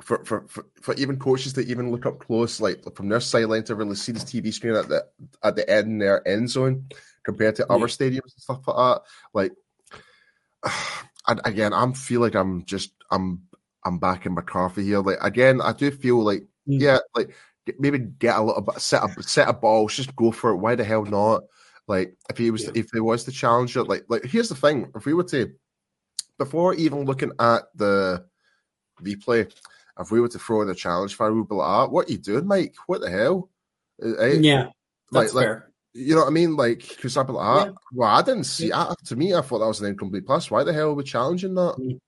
S3: for, for, for, for even coaches to even look up close, like from their sideline to really see this TV screen at the at the end their end zone compared to other stadiums and stuff like that, like and again, I'm feel like I'm just I'm I'm back in McCarthy here. Like again, I do feel like
S1: Mm.
S3: yeah, like maybe get a little bit set a set of balls, just go for it. Why the hell not? Like if he was
S1: Yeah.
S3: if there was the challenger, like like here's the thing: if we were to before even looking at the replay, if we were to throw in a challenge fire, we'd be like, ah, "What are you doing, Mike? What the hell?" Uh, eh?
S1: Yeah. That's
S3: like, like
S1: fair.
S3: You know what I mean? Like, because I'd like, ah,
S1: Yeah.
S3: well, I didn't see. ah, to me, I thought that was an incomplete pass. Why the hell are we challenging that?
S1: Mm.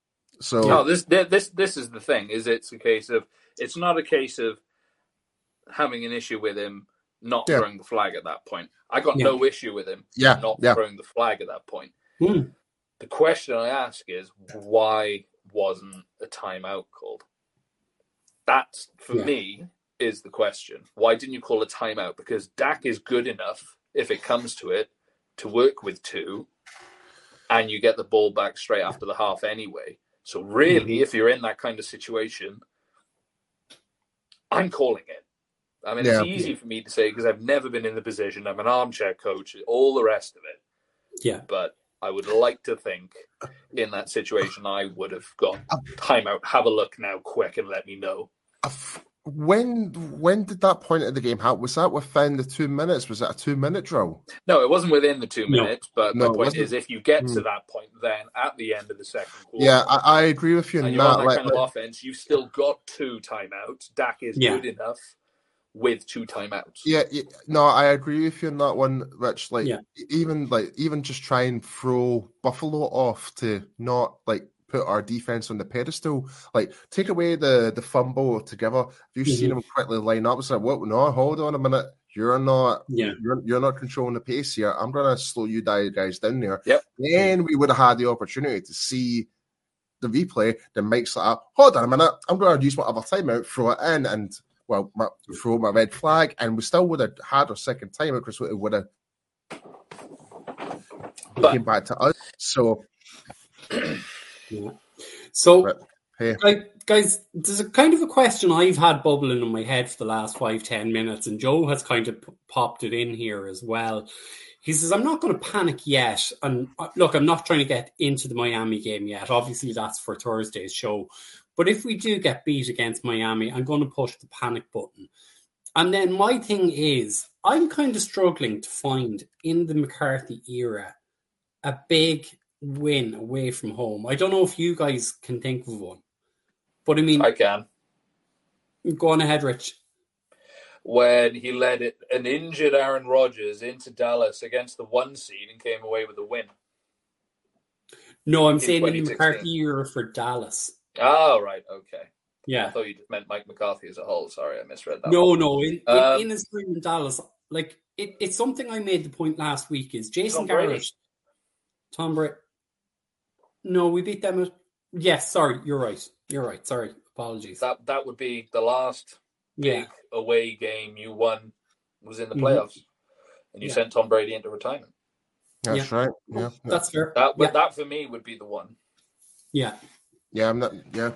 S3: So
S2: No, this this this is the thing. Is it's a case of it's not a case of having an issue with him not
S3: Yeah.
S2: throwing the flag at that point. I got
S1: Yeah.
S2: no issue with him
S3: yeah,
S2: not
S3: yeah,
S2: throwing the flag at that point.
S1: Hmm.
S2: The question I ask is why wasn't a timeout called? That's for
S1: Yeah.
S2: me is the question. Why didn't you call a timeout? Because Dak is good enough, if it comes to it, to work with two, and you get the ball back straight after the half anyway. So really, mm-hmm. if you're in that kind of situation, I'm calling it. I mean,
S3: Yeah.
S2: it's easy for me to say because I've never been in the position. I'm an armchair coach, all the rest of it
S1: Yeah.
S2: but I would like to think in that situation I would have got timeout. Have a look now, quick, and let me know.
S3: F- When when did that point of the game happen? Was that within the two minutes? Was that a two minute drill?
S2: No, it wasn't within the two
S1: No.
S2: minutes, but
S3: No,
S2: my point
S3: wasn't.
S2: is, if you get to
S3: Hmm.
S2: that point, then at the end of the second quarter,
S3: Yeah, I, I agree with you
S2: and
S3: on
S2: you're on
S3: that.
S2: that
S3: Like,
S2: kind of offense, you've still got two timeouts. Dak is
S1: Yeah.
S2: good enough with two timeouts.
S3: Yeah, yeah, no, I agree with you on that one, Rich. Like,
S1: Yeah.
S3: even like even just try and throw Buffalo off to not like put our defense on the pedestal. Like, take away the the fumble together. If you've seen
S1: Mhm.
S3: them quickly line up, it's like, what? No, hold on a minute. You're not.
S1: Yeah.
S3: You're, you're not controlling the pace here. I'm gonna slow you di- guys down there.
S2: Yep.
S3: Then we would have had the opportunity to see the replay that makes that. Hold on a minute. I'm gonna use my other timeout, throw it in, and well, my, throw my red flag, and we still would have had our second timeout because it would have
S2: But-
S3: came back to us. So
S1: Yeah. So,
S3: Right. Hey.
S1: guys, there's a kind of a question I've had bubbling in my head for the last five, ten minutes, and Joe has kind of p- popped it in here as well. He says, I'm not going to panic yet. And uh, look, I'm not trying to get into the Miami game yet. Obviously, that's for Thursday's show. But if we do get beat against Miami, I'm going to push the panic button. And then my thing is, I'm kind of struggling to find in the McCarthy era a big win away from home. I don't know if you guys can think of one, but I mean,
S2: I can.
S1: go on ahead, Rich.
S2: When he led it, an injured Aaron Rodgers into Dallas against the one seed and came away with a win.
S1: No, I'm
S2: In
S1: saying in the McCarthy era for Dallas.
S2: Oh, right. Okay.
S1: Yeah.
S2: I thought you just meant Mike McCarthy as a whole. Sorry, I misread that.
S1: No,
S2: one.
S1: no, in, in,
S2: Um,
S1: in his time in Dallas, like it, it's something I made the point last week is Jason
S2: Tom
S1: Garrett, Tom Brady. No, we beat them. At, yes, sorry, you're right. You're right. Sorry, apologies.
S2: That that would be the last
S1: yeah,
S2: big away game you won was in the
S1: Mhm.
S2: playoffs, and you
S1: Yeah.
S2: sent Tom Brady into retirement.
S3: That's
S1: Yeah.
S3: right. Yeah,
S1: That's fair.
S2: That, but
S1: yeah.
S2: that for me would be the one.
S1: yeah.
S3: yeah. I'm not. Yeah,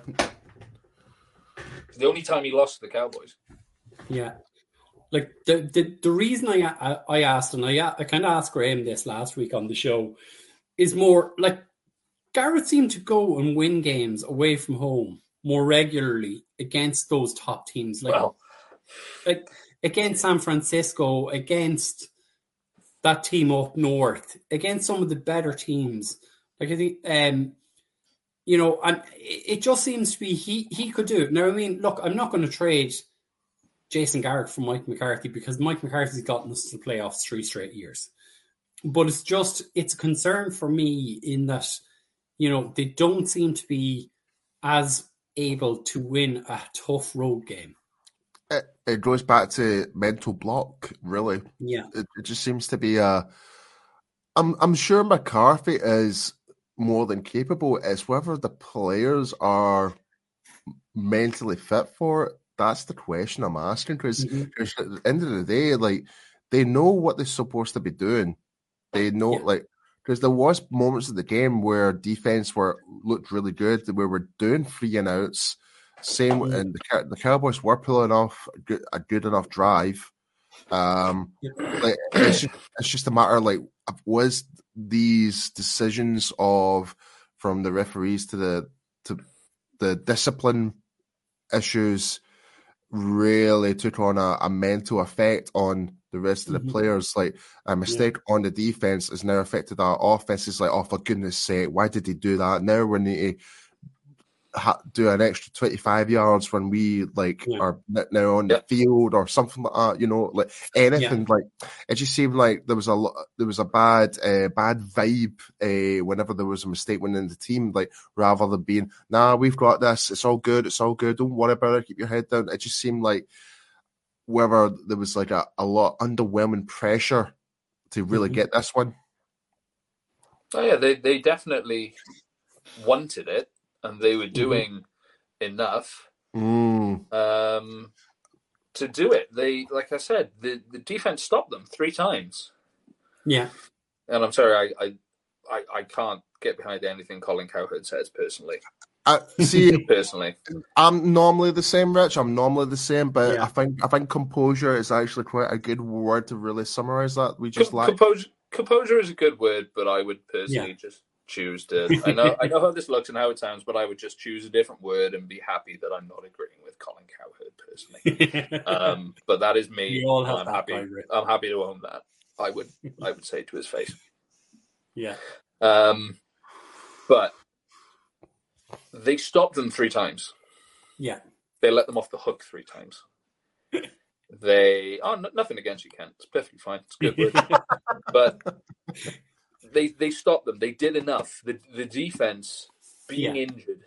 S2: The only time he lost to the Cowboys.
S1: Yeah. Like the the, the reason I, I I asked and I I kind of asked Graham this last week on the show is more like Garrett seemed to go and win games away from home more regularly against those top teams, like like against San Francisco, against that team up north, against some of the better teams. Like I think, um, you know, and it it just seems to be he he could do it. Now, I mean, look, I'm not going to trade Jason Garrett for Mike McCarthy because Mike McCarthy's gotten us to the playoffs three straight years. But it's just it's a concern for me in that you know they don't seem to be as able to win a tough road game.
S3: it, it goes back to mental block. Really,
S1: Yeah,
S3: it, it just seems to be a. I'm I'm sure McCarthy is more than capable. It's whether the players are mentally fit for it. That's the question I'm asking because
S1: Mhm.
S3: at the end of the day, like they know what they're supposed to be doing. They know
S1: Yeah.
S3: like because there was moments of the game where defense were looked really good, where we're doing three and outs. Same
S1: Mhm.
S3: and the the Cowboys were pulling off a good, a good enough drive. Um, like it's just, it's just a matter like was these decisions of from the referees to the to the discipline issues really took on a, a mental effect on the rest of the
S1: Mhm.
S3: players. Like a mistake on the defense has now affected our offense. It's like, oh, for goodness sake, why did he do that? Now we need to ha- do an extra 25 yards when we like
S1: Yeah.
S3: are n- now on the field or something like that, you know, like anything like it just seemed like there was a lo- there was a bad uh, bad vibe uh, whenever there was a mistake within the team like rather than being nah we've got this it's all good it's all good don't worry about it keep your head down it just seemed like whether there was like a, a lot underwhelming pressure to really
S1: Mhm.
S3: get this one
S2: Oh yeah, they they definitely wanted it, and they were doing enough
S3: mm,
S2: um, to do it. They, like I said, the the defense stopped them three times,
S1: yeah,
S2: and I'm sorry, I I, I, I can't get behind anything Colin Cowherd says personally.
S3: I, see
S2: Personally,
S3: I'm normally the same, Rich. I'm normally the same, but
S1: Yeah.
S3: I think I think composure is actually quite a good word to really summarize that. We just
S2: Com-
S3: like
S2: composure, composure is a good word, but I would personally just choose to. I know I know how this looks and how it sounds, but I would just choose a different word and be happy that I'm not agreeing with Colin Cowherd personally. Um, but that is me.
S1: We all have
S2: I'm
S1: that
S2: happy.
S1: vibe,
S2: I'm happy to own that. I would. I would say to his face.
S1: yeah,
S2: Um, but they stopped them three times.
S1: yeah,
S2: They let them off the hook three times. They oh no, nothing against you, Kent. It's perfectly fine. It's good but they they stopped them. They did enough. The the defense being
S1: Yeah.
S2: injured,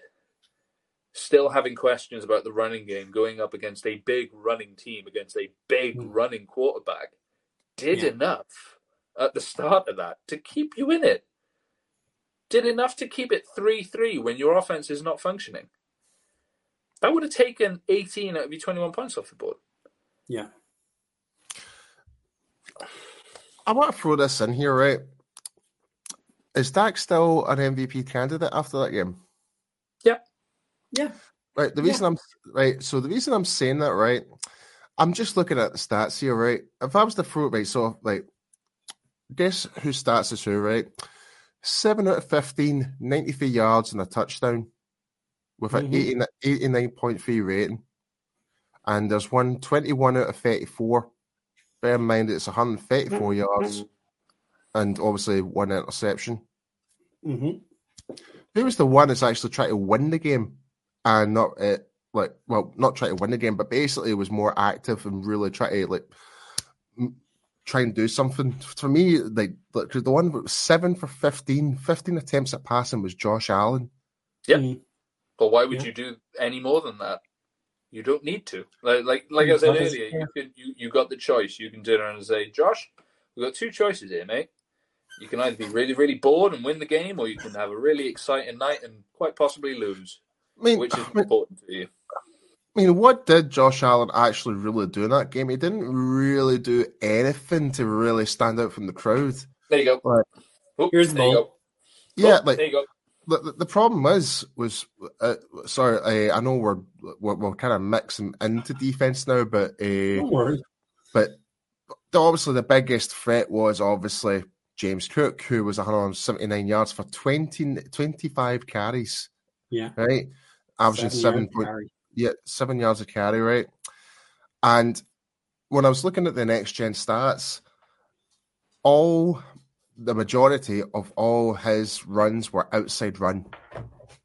S2: still having questions about the running game, going up against a big running team against a big
S1: Mm.
S2: running quarterback, did
S1: Yeah.
S2: enough at the start of that to keep you in it. Did enough to keep it three three when your offense is not functioning. That would have taken eighteen out of your twenty one points off the board.
S1: yeah.
S3: I want to throw this in here, right? Is Dak still an MVP candidate after that game?
S1: Yeah. Yeah.
S3: Right. The
S1: Yeah.
S3: reason I'm right. So the reason I'm saying that, right? I'm just looking at the stats here, right? If I was to throw it, right? So, like, guess who starts is who, right? Seven out of 15, 93 yards and a touchdown with an
S1: Mhm.
S3: 80 89.3 rating. And there's one 21 out of 34. Bear in mind it's 134 yards and obviously one interception.
S1: hmm
S3: Who was the one that's actually trying to win the game and not uh, like well, not try to win the game, but basically was more active and really try to like m- try and do something. For me, like like 'cause the one that was seven for 15, 15 attempts at passing was Josh Allen.
S2: Yeah.
S1: Mm.
S2: But why would
S1: Yeah.
S2: you do any more than that? You don't need to. Like like like I said earlier, you can you, you got the choice. You can turn around and say, Josh, we've got two choices here, mate. You can either be really, really bored and win the game, or you can have a really exciting night and quite possibly lose.
S3: I mean,
S2: Which is
S3: I mean,
S2: important to you.
S3: I mean, what did Josh Allen actually really do in that game? He didn't really do anything to really stand out from the crowd.
S2: There you go. Oh,
S1: Here's the
S2: there you
S1: ball.
S2: go.
S3: Yeah,
S2: Oh,
S3: like
S2: there you go.
S3: the, the- the problem was was uh, sorry, I, I know we're, we're we're kind of mixing into defense now, but uh,
S1: Don't
S3: but the- obviously the biggest threat was obviously James Cook, who was 179 yards for 20, 25 carries,
S1: Yeah.
S3: right? Averaging seven
S1: yards
S3: point
S1: carry.
S3: Yeah, seven yards of carry, right? And when I was looking at the next gen stats, all the majority of all his runs were outside run.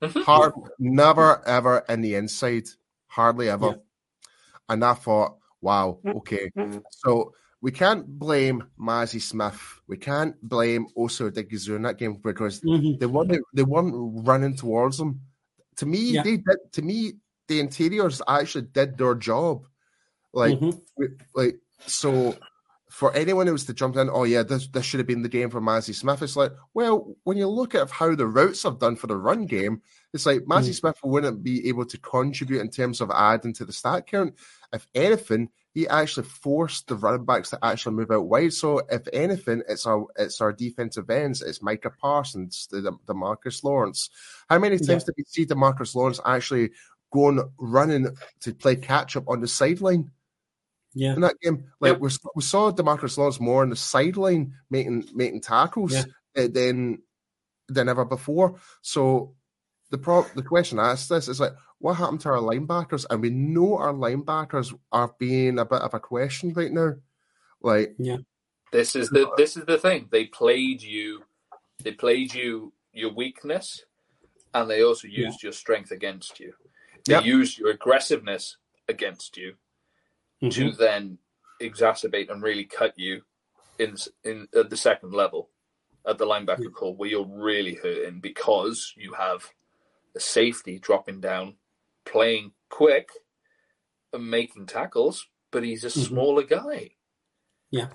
S2: Mhm.
S3: Hard, never ever in the inside, hardly ever.
S1: Yeah.
S3: And I thought, wow, okay.
S1: Mhm.
S3: So we can't blame Mazi Smith. We can't blame Osa Odighizuwa in that game because
S1: Mhm.
S3: they weren't they weren't running towards them. To me,
S1: Yeah.
S3: they did. To me, the interiors actually did their job. Like,
S1: Mhm.
S3: we- like so. For anyone who was to jump in, oh yeah, this this should have been the game for Mazi Smith. It's like, well, when you look at how the routes have done for the run game, it's like Mazi
S1: Mm.
S3: Smith wouldn't be able to contribute in terms of adding to the stat count. If anything, he actually forced the running backs to actually move out wide. So if anything, it's our it's our defensive ends. It's Micah Parsons, the, the Demarcus Lawrence. How many times
S1: Yeah.
S3: did we see Demarcus Lawrence actually going running to play catch up on the sideline
S1: Yeah.
S3: in that game? Like
S2: Yep.
S3: we, we saw Demarcus Lawrence more on the sideline making making tackles
S1: Yeah.
S3: uh, than than ever before. So the pro- the question I asked this is like, what happened to our linebackers? And we know our linebackers are being a bit of a question right now. Like, yeah,
S2: This is the this is the thing. They played you. They played you your weakness, and they also
S1: Yeah.
S2: used your strength against you. They
S3: Yep.
S2: used your aggressiveness against you
S1: Mhm.
S2: to then exacerbate and really cut you in in at the second level at the linebacker
S1: Yeah.
S2: call where you're really hurting because you have a safety dropping down, playing quick and making tackles, but he's a
S1: Mhm.
S2: smaller guy.
S1: Yeah.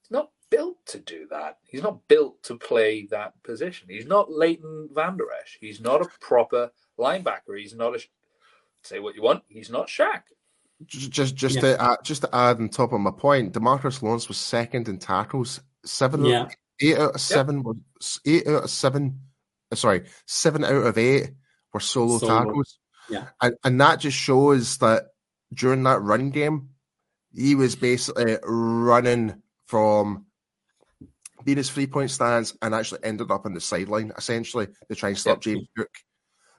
S2: He's not built to do that. He's not built to play that position. He's not Leighton Vander Esch. He's not a proper linebacker. He's not a say what you want. He's not Shaq.
S3: just just
S1: Yeah.
S3: to add, just to add on top of my point, Demarcus Lawrence was second in tackles. Seven,
S1: Yeah.
S3: eight out of seven were eight out of seven. uh, Sorry, seven out of eight were solo,
S1: Solo.
S3: tackles.
S1: Yeah.
S3: and and that just shows that during that run game, he was basically running from being his three point stance and actually ended up on the sideline essentially to try and stop
S2: Yeah.
S3: James Cook.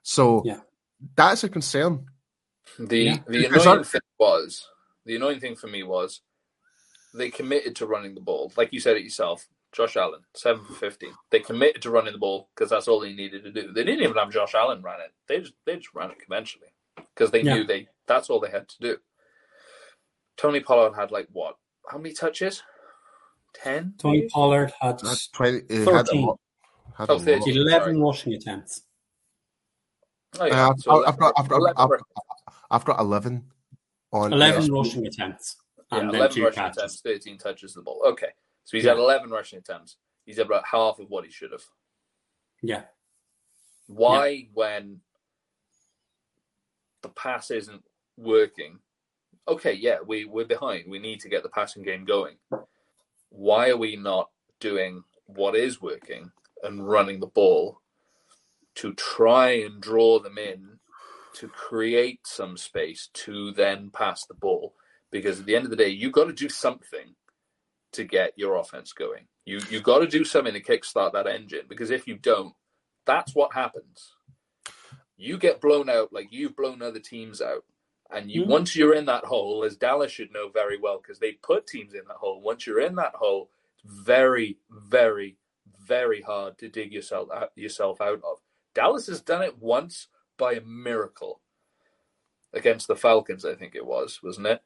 S3: So
S1: Yeah.
S3: That's a concern.
S2: The
S1: Yeah.
S2: the annoying thing was the annoying thing for me was they committed to running the ball. Like you said it yourself, Josh Allen, seven for fifteen. They committed to running the ball because that's all they needed to do. They didn't even have Josh Allen run it. They just they just ran it conventionally because they
S1: Yeah.
S2: knew they that's all they had to do. Tony Pollard had like what? How many touches? Ten.
S1: Tony Pollard had
S3: That's twenty. He had a
S1: 13.
S3: Had
S2: Oh, 13.
S1: 11
S2: Sorry.
S1: rushing attempts.
S2: Oh, yeah.
S3: Uh,
S2: So
S3: I've, I've got, I've got,
S2: 11
S3: I've,
S2: rush-
S3: I've got eleven on
S1: 11
S3: yes.
S1: rushing attempts.
S2: yeah,
S1: And then
S2: eleven
S1: two
S2: rushing
S1: catches.
S2: attempts, thirteen touches of the ball. Okay, so he's
S1: Yeah.
S2: had eleven rushing attempts. He's had about half of what he should have.
S1: Yeah.
S2: Why, when the pass isn't working? Okay, yeah, we we're behind. We need to get the passing game going. Why are we not doing what is working and running the ball to try and draw them in to create some space to then pass the ball? Because at the end of the day, you've got to do something to get your offense going. You you got to do something to kickstart that engine. Because if you don't, that's what happens. You get blown out like you've blown other teams out. And you
S1: Mhm.
S2: once you're in that hole, as Dallas should know very well, because they put teams in that hole. Once you're in that hole, it's very, very, very hard to dig yourself out, yourself out of. Dallas has done it once by a miracle against the Falcons, I think it was, wasn't it?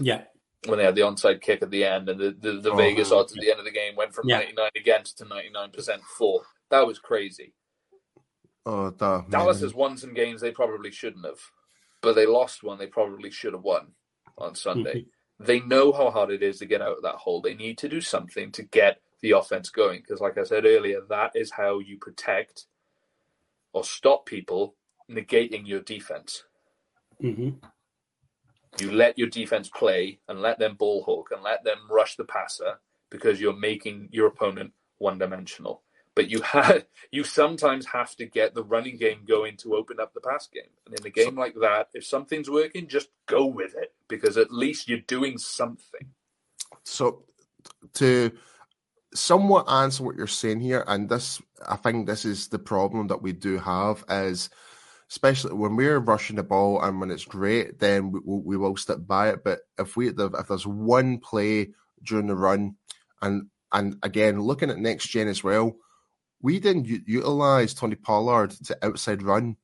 S1: Yeah.
S2: When they had the onside kick at the end, and the, the, the
S3: Oh,
S2: Vegas
S1: wow.
S2: odds at the end of the game went from
S1: Yeah.
S2: 99 against to 99% for. That was crazy.
S3: Oh, the,
S2: Dallas has won some games they probably shouldn't have, but they lost one they probably should have won on Sunday. They know how hard it is to get out of that hole. They need to do something to get the offense going because, like I said earlier, that is how you protect or stop people negating your defense.
S1: hmm
S2: You let your defense play and let them ball hawk and let them rush the passer because you're making your opponent one dimensional. but you had you sometimes have to get the running game going to open up the pass game. And in a game like that, if something's working, just go with it because at least you're doing something.
S3: So to somewhat answer what you're saying here, and this I think this is the problem that we do have is especially when we're rushing the ball and when it's great, then we, we will stick by it. But if we if there's one play during the run, and and again looking at next gen as well, we didn't u- utilize Tony Pollard to outside run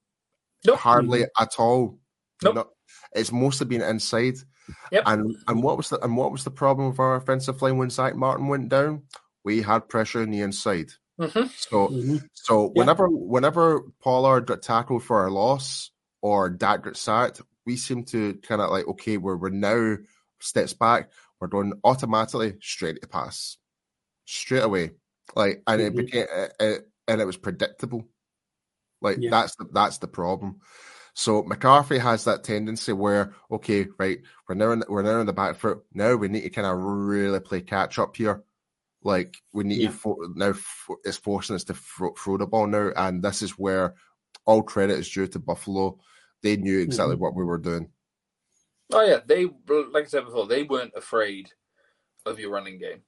S2: Nope.
S3: hardly mm-hmm. at all.
S2: Nope.
S3: No, it's mostly been inside.
S2: Yep.
S3: And and what was the and what was the problem with our offensive line when Zack Martin went down? We had pressure on the inside.
S2: Mm-hmm.
S3: So
S1: Mhm.
S3: so
S1: Yeah.
S3: whenever whenever Pollard got tackled for a loss or Dak got sacked, we seem to kind of like okay, we're we're now steps back. We're going automatically straight to pass, straight away. Like and it
S1: Mhm.
S3: became it, it, and it was predictable. Like
S1: Yeah.
S3: that's the that's the problem. So McCarthy has that tendency where okay, right, we're now in, we're now in the back foot. Now we need to kind of really play catch up here. Like we need
S1: Yeah.
S3: to fo- now fo- it's forcing us to throw, throw the ball now, and this is where all credit is due to Buffalo. They knew exactly mm-hmm. what we were doing.
S2: Oh yeah, they like I said before, they weren't afraid of your running game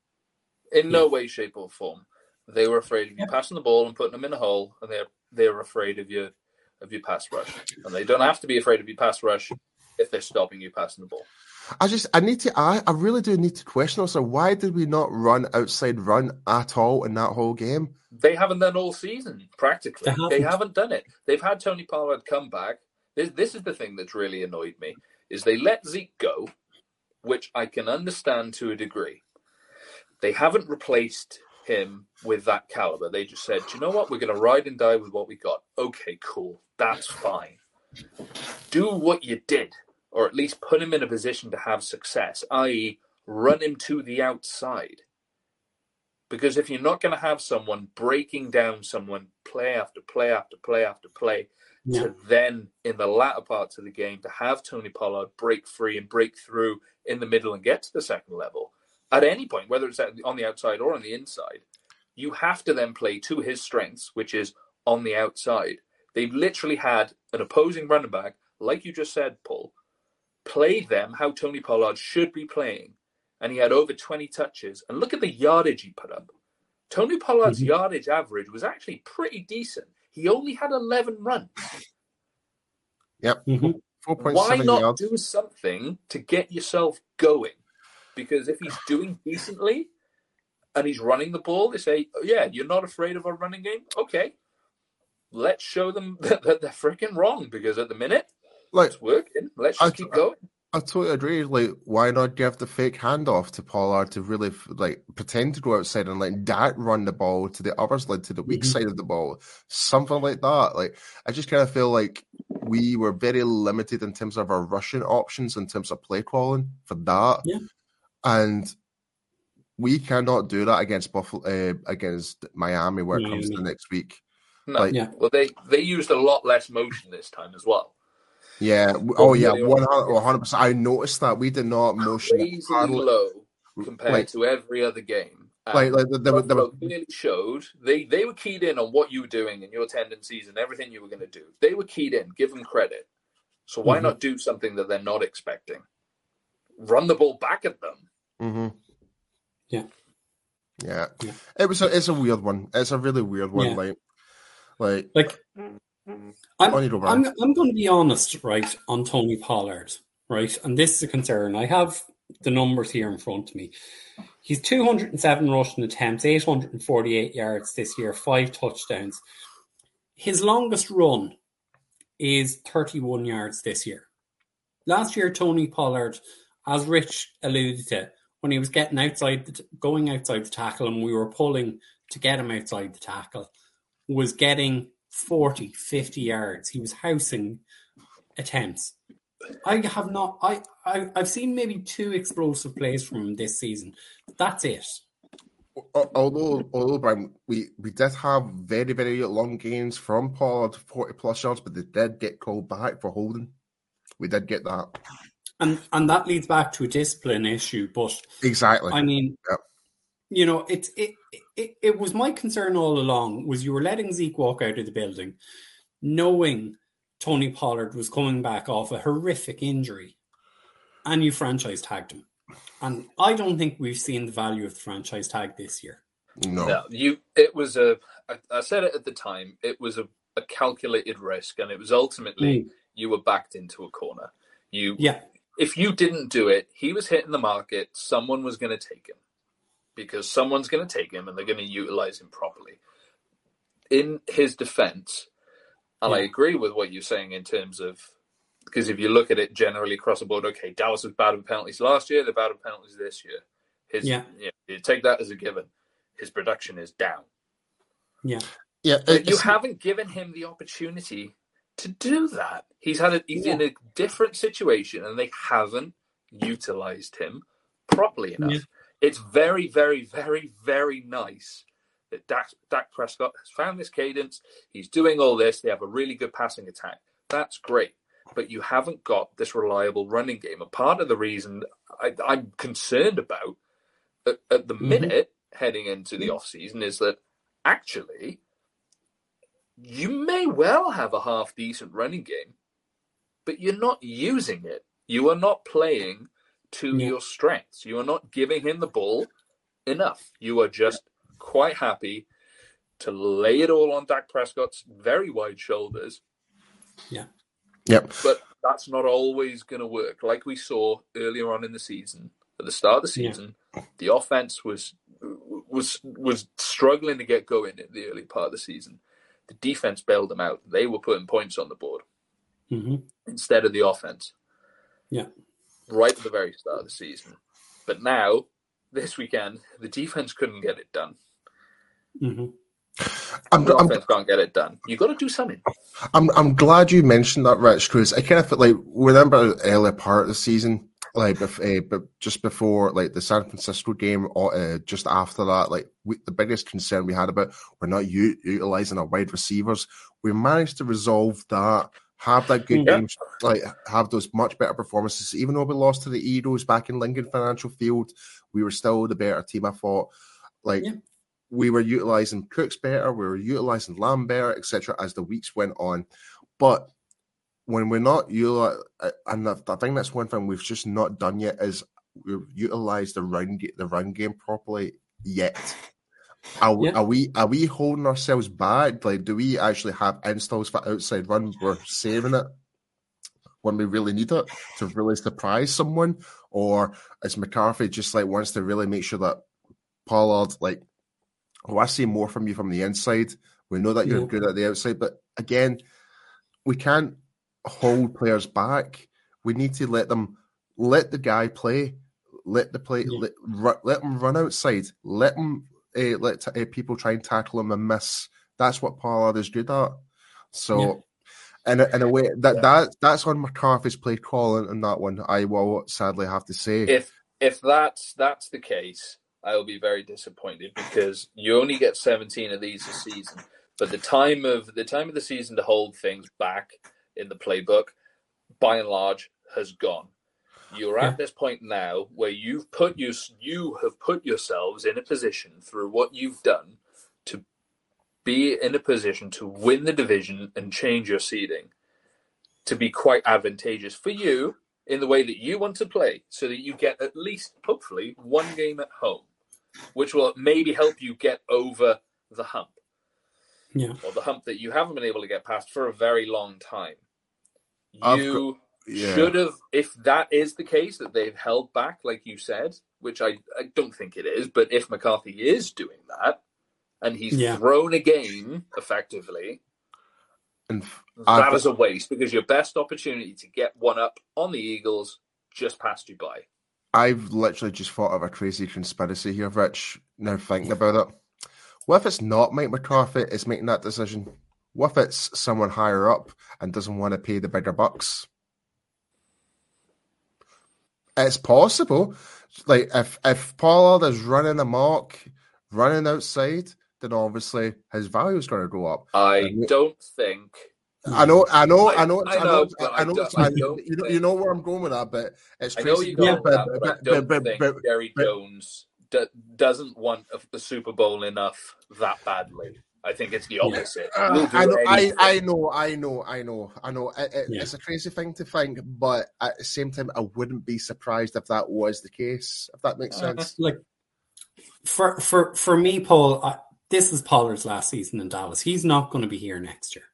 S2: in no way, shape, or form. They were afraid of you passing the ball and putting them in a hole, and they're they're afraid of your of your pass rush. And they don't have to be afraid of your pass rush if they're stopping you passing the ball.
S3: I just I need to I, I really do need to question also why did we not run outside run at all in that whole game?
S2: They haven't done all season practically.
S1: They
S2: They
S1: haven't.
S2: haven't, done it. They've had Tony Pollard come back. This this is the thing that's really annoyed me is they let Zeke go, which I can understand to a degree. They haven't replaced him with that caliber. They just said, "Do you know what? We're going to ride and die with what we got." Okay, cool. That's fine. Do what you did, or at least put him in a position to have success, i.e., run him to the outside. Because if you're not going to have someone breaking down someone play after play after play after play,
S1: Yeah.
S2: to then in the latter parts of the game to have Tony Pollard break free and break through in the middle and get to the second level at any point, whether it's on the outside or on the inside, you have to then play to his strengths, which is on the outside. They've literally had an opposing running back, like you just said, Paul, play them how Tony Pollard should be playing. And he had over 20 touches. And look at the yardage he put up. Tony Pollard's
S1: Mhm.
S2: yardage average was actually pretty decent. He only had 11 runs.
S3: Yep.
S1: Mhm.
S3: Four
S2: Why not
S3: yards.
S2: do something to get yourself going? Because if he's doing decently and he's running the ball, they say, oh, yeah, you're not afraid of a running game? Okay. Let's show them that, that they're freaking wrong because at the minute,
S3: Like
S2: it's working. Let's
S3: I-
S2: keep going.
S3: I totally agree. Like, why not give the fake handoff to Pollard to really like pretend to go outside and let Dak run the ball to the other side, to the weak
S1: Mhm.
S3: side of the ball, something like that. Like, I just kind of feel like we were very limited in terms of our rushing options, in terms of play calling for that,
S1: Yeah.
S3: and we cannot do that against Buffalo, uh, against Miami, where it comes to
S1: Miami.
S3: next week.
S2: No.
S3: Like-
S1: Yeah.
S2: Well, they, they used a lot less motion this time as well.
S3: Yeah. w- Oh, yeah. One hundred percent. I noticed that we did not motion
S2: Crazily
S3: hardly-
S2: low compared
S3: like,
S2: to every other game. And
S3: like, like there, were- there, were-
S2: clearly showed they, they were keyed in on what you were doing and your tendencies and everything you were going to do. They were keyed in. Give them credit. So why
S1: Mhm.
S2: not do something that they're not expecting? Run the ball back at them.
S3: hmm
S1: Yeah.
S3: Yeah.
S1: Yeah.
S3: It was a it's a weird one. It's a really weird one.
S1: Yeah.
S3: Like like
S1: Like,
S3: go,
S1: I'm, I'm going to be honest, right, on Tony Pollard, right? And this is a concern. I have the numbers here in front of me. He's 207 rushing attempts, 848 yards this year, five touchdowns. His longest run is 31 yards this year. Last year, Tony Pollard, as Rich alluded to, when he was getting outside, the, going outside the tackle and we were pulling to get him outside the tackle, was getting 40, 50 yards. He was housing attempts. I have not. I, I I've seen maybe two explosive plays from him this season. That's it.
S3: Although although Brian, we, we did have very, very long gains from Pollard, forty plus yards, but they did get called back for holding. We did get that.
S1: And and that leads back to a discipline issue. But
S3: Exactly.
S1: I mean,
S3: Yep.
S1: you know, it's it. it, it it was my concern all along was you were letting Zeke walk out of the building, knowing Tony Pollard was coming back off a horrific injury, and you franchise tagged him. And I don't think we've seen the value of the franchise tag this year.
S3: No.
S2: No, you. It was a. I, I said it at the time. It was a, a calculated risk, and it was ultimately mm. you were backed into a corner. You,
S1: Yeah,
S2: if you didn't do it, he was hitting the market. Someone was going to take him because someone's going to take him, and they're going to utilize him properly. In his defense, and I agree with what you're saying in terms of because if you look at it generally across the board, okay, Dallas was bad with penalties last year. They're bad with penalties this year. His,
S1: Yeah.
S2: you, know, you take that as a given. His production is down.
S1: yeah,
S3: Yeah,
S2: But you haven't given him the opportunity to do that. He's had a, he's in a different situation, and they haven't utilized him properly enough.
S1: Yeah.
S2: It's very, very, very, very nice that Dak, Dak Prescott has found this cadence. He's doing all this. They have a really good passing attack. That's great. But you haven't got this reliable running game. And part of the reason I, I'm concerned about at, at the
S1: Mhm.
S2: minute heading into the off season is that actually you may well have a half decent running game, but you're not using it. You are not playing to
S1: Yeah.
S2: your strengths. You are not giving him the ball enough. You are just quite happy to lay it all on Dak Prescott's very wide shoulders, Yeah.
S3: Yep.
S2: but that's not always going to work. Like we saw earlier on in the season, at the start of the
S1: Yeah.
S2: season, the offense was was was struggling to get going in the early part of the season. The defense bailed them out. They were putting points on the board
S1: hmm
S2: instead of the offense.
S1: Yeah.
S2: Right at the very start of the season. But now, this weekend, the defense couldn't get it done.
S1: hmm
S3: I'm,
S2: The
S3: I'm,
S2: offense can't get it done. You've got to do something.
S3: I'm I'm glad you mentioned that, Rich, because I kind of feel like remember earlier part of the season, like bef- uh, but just before like the San Francisco game, or uh, just after that, like we, the biggest concern we had about we're not u- utilizing our wide receivers. We managed to resolve that, have that good
S2: Yeah.
S3: game, like have those much better performances. Even though we lost to the Eagles back in Lincoln Financial Field, we were still the better team. I thought, like.
S1: Yeah.
S3: We were utilizing Cooks better, we were utilizing Lambert, etc., as the weeks went on. But when we're not util, and I I think that's one thing we've just not done yet is we've utilized the run the run game properly yet. Are, we
S1: Yeah.
S3: are we are we holding ourselves back? Like, do we actually have installs for outside run? We're saving it when we really need it to really surprise someone, or is McCarthy just like wants to really make sure that Pollard like, oh, I see more from you from the inside. We know that you're
S1: Yeah.
S3: good at the outside, but again, we can't hold players back. We need to let them let the guy play. Let the play.
S1: Yeah.
S3: Let, let him run outside. Let him uh, let t- uh, people try and tackle him and miss. That's what Pollard is good at. So,
S1: Yeah.
S3: in a, in a way, that
S2: Yeah.
S3: that that's on McCarthy's play calling in that one. I will sadly have to say.
S2: If if that's that's the case, I will be very disappointed because you only get 17 of these a season. But the time of the time of the season to hold things back in the playbook, by and large, has gone. You're
S1: Yeah.
S2: at this point now where you've put you you have put yourselves in a position through what you've done to be in a position to win the division and change your seeding to be quite advantageous for you in the way that you want to play so that you get at least hopefully one game at home which will maybe help you get over the hump
S1: Yeah.
S2: or the hump that you haven't been able to get past for a very long time you
S3: Yeah.
S2: should have if that is the case that they've held back like you said which I, I don't think it is but if mccarthy is doing that and he's
S1: Yeah.
S2: thrown a game effectively
S3: And f-
S2: that is a waste because your best opportunity to get one up on the Eagles just passed you by.
S3: I've literally just thought of a crazy conspiracy here, Rich. Now thinking about it, what if it's not Mike McCarthy is making that decision? What if it's someone higher up and doesn't want to pay the bigger bucks? It's possible. Like if if Pollard is running amok, running outside, then obviously his value is going to go up.
S2: I
S3: Yeah.
S2: don't think.
S3: I know, I know,
S2: I-
S3: I know,
S2: I
S3: I know, I
S2: I
S3: know, I
S2: I
S3: know,
S2: don't
S3: you know, you know where I'm going with that, but it's crazy.
S1: Yeah,
S2: with that, but, I don't
S3: but-
S2: think
S3: but-
S2: Jerry Jones d- doesn't want a, the Super Bowl enough that badly. I think it's the opposite.
S3: Uh, I, know, I. I know, I know, I know, I know. It, it-
S1: Yeah.
S3: It's a crazy thing to think, but at the same time, I wouldn't be surprised if that was the case. If that makes
S2: Uh-huh.
S3: sense.
S1: like for for for me, Paul, I, this is Pollard's last season in Dallas. He's not going to be here next year.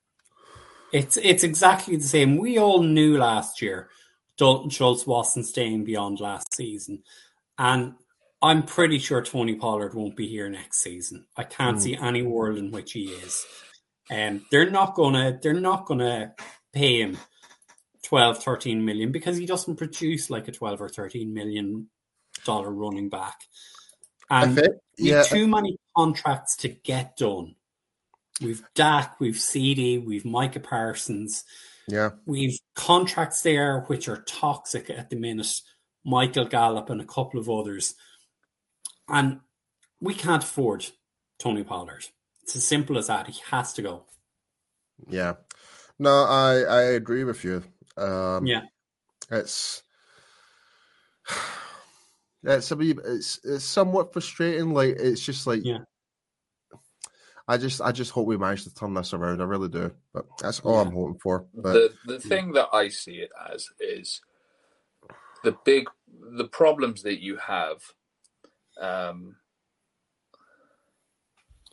S1: It's it's exactly the same. We all knew last year Dalton Schultz wasn't staying beyond last season, and I'm pretty sure Tony Pollard won't be here next season. I can't
S3: Hmm.
S1: see any world in which he is. Um, they're not gonna they're not gonna pay him 12, 13 million because he doesn't produce like a 12 or 13 million dollar running back. And
S3: yeah,
S1: too many contracts to get done. We've Dak, we've CeeDee, we've Micah Parsons,
S3: yeah,
S1: we've contracts there which are toxic at the minute. Michael Gallup and a couple of others. And we can't afford Tony Pollard. It's as simple as that. He has to go.
S3: yeah. No, I I agree with you. Um,
S1: Yeah.
S3: it's it's a wee, it's it's somewhat frustrating. Like it's just like
S1: Yeah.
S3: I just I just hope we manage to turn this around. I really do. But that's all
S1: Yeah.
S3: I'm hoping for. But
S2: the the thing that I see it as is the big the problems that you have um,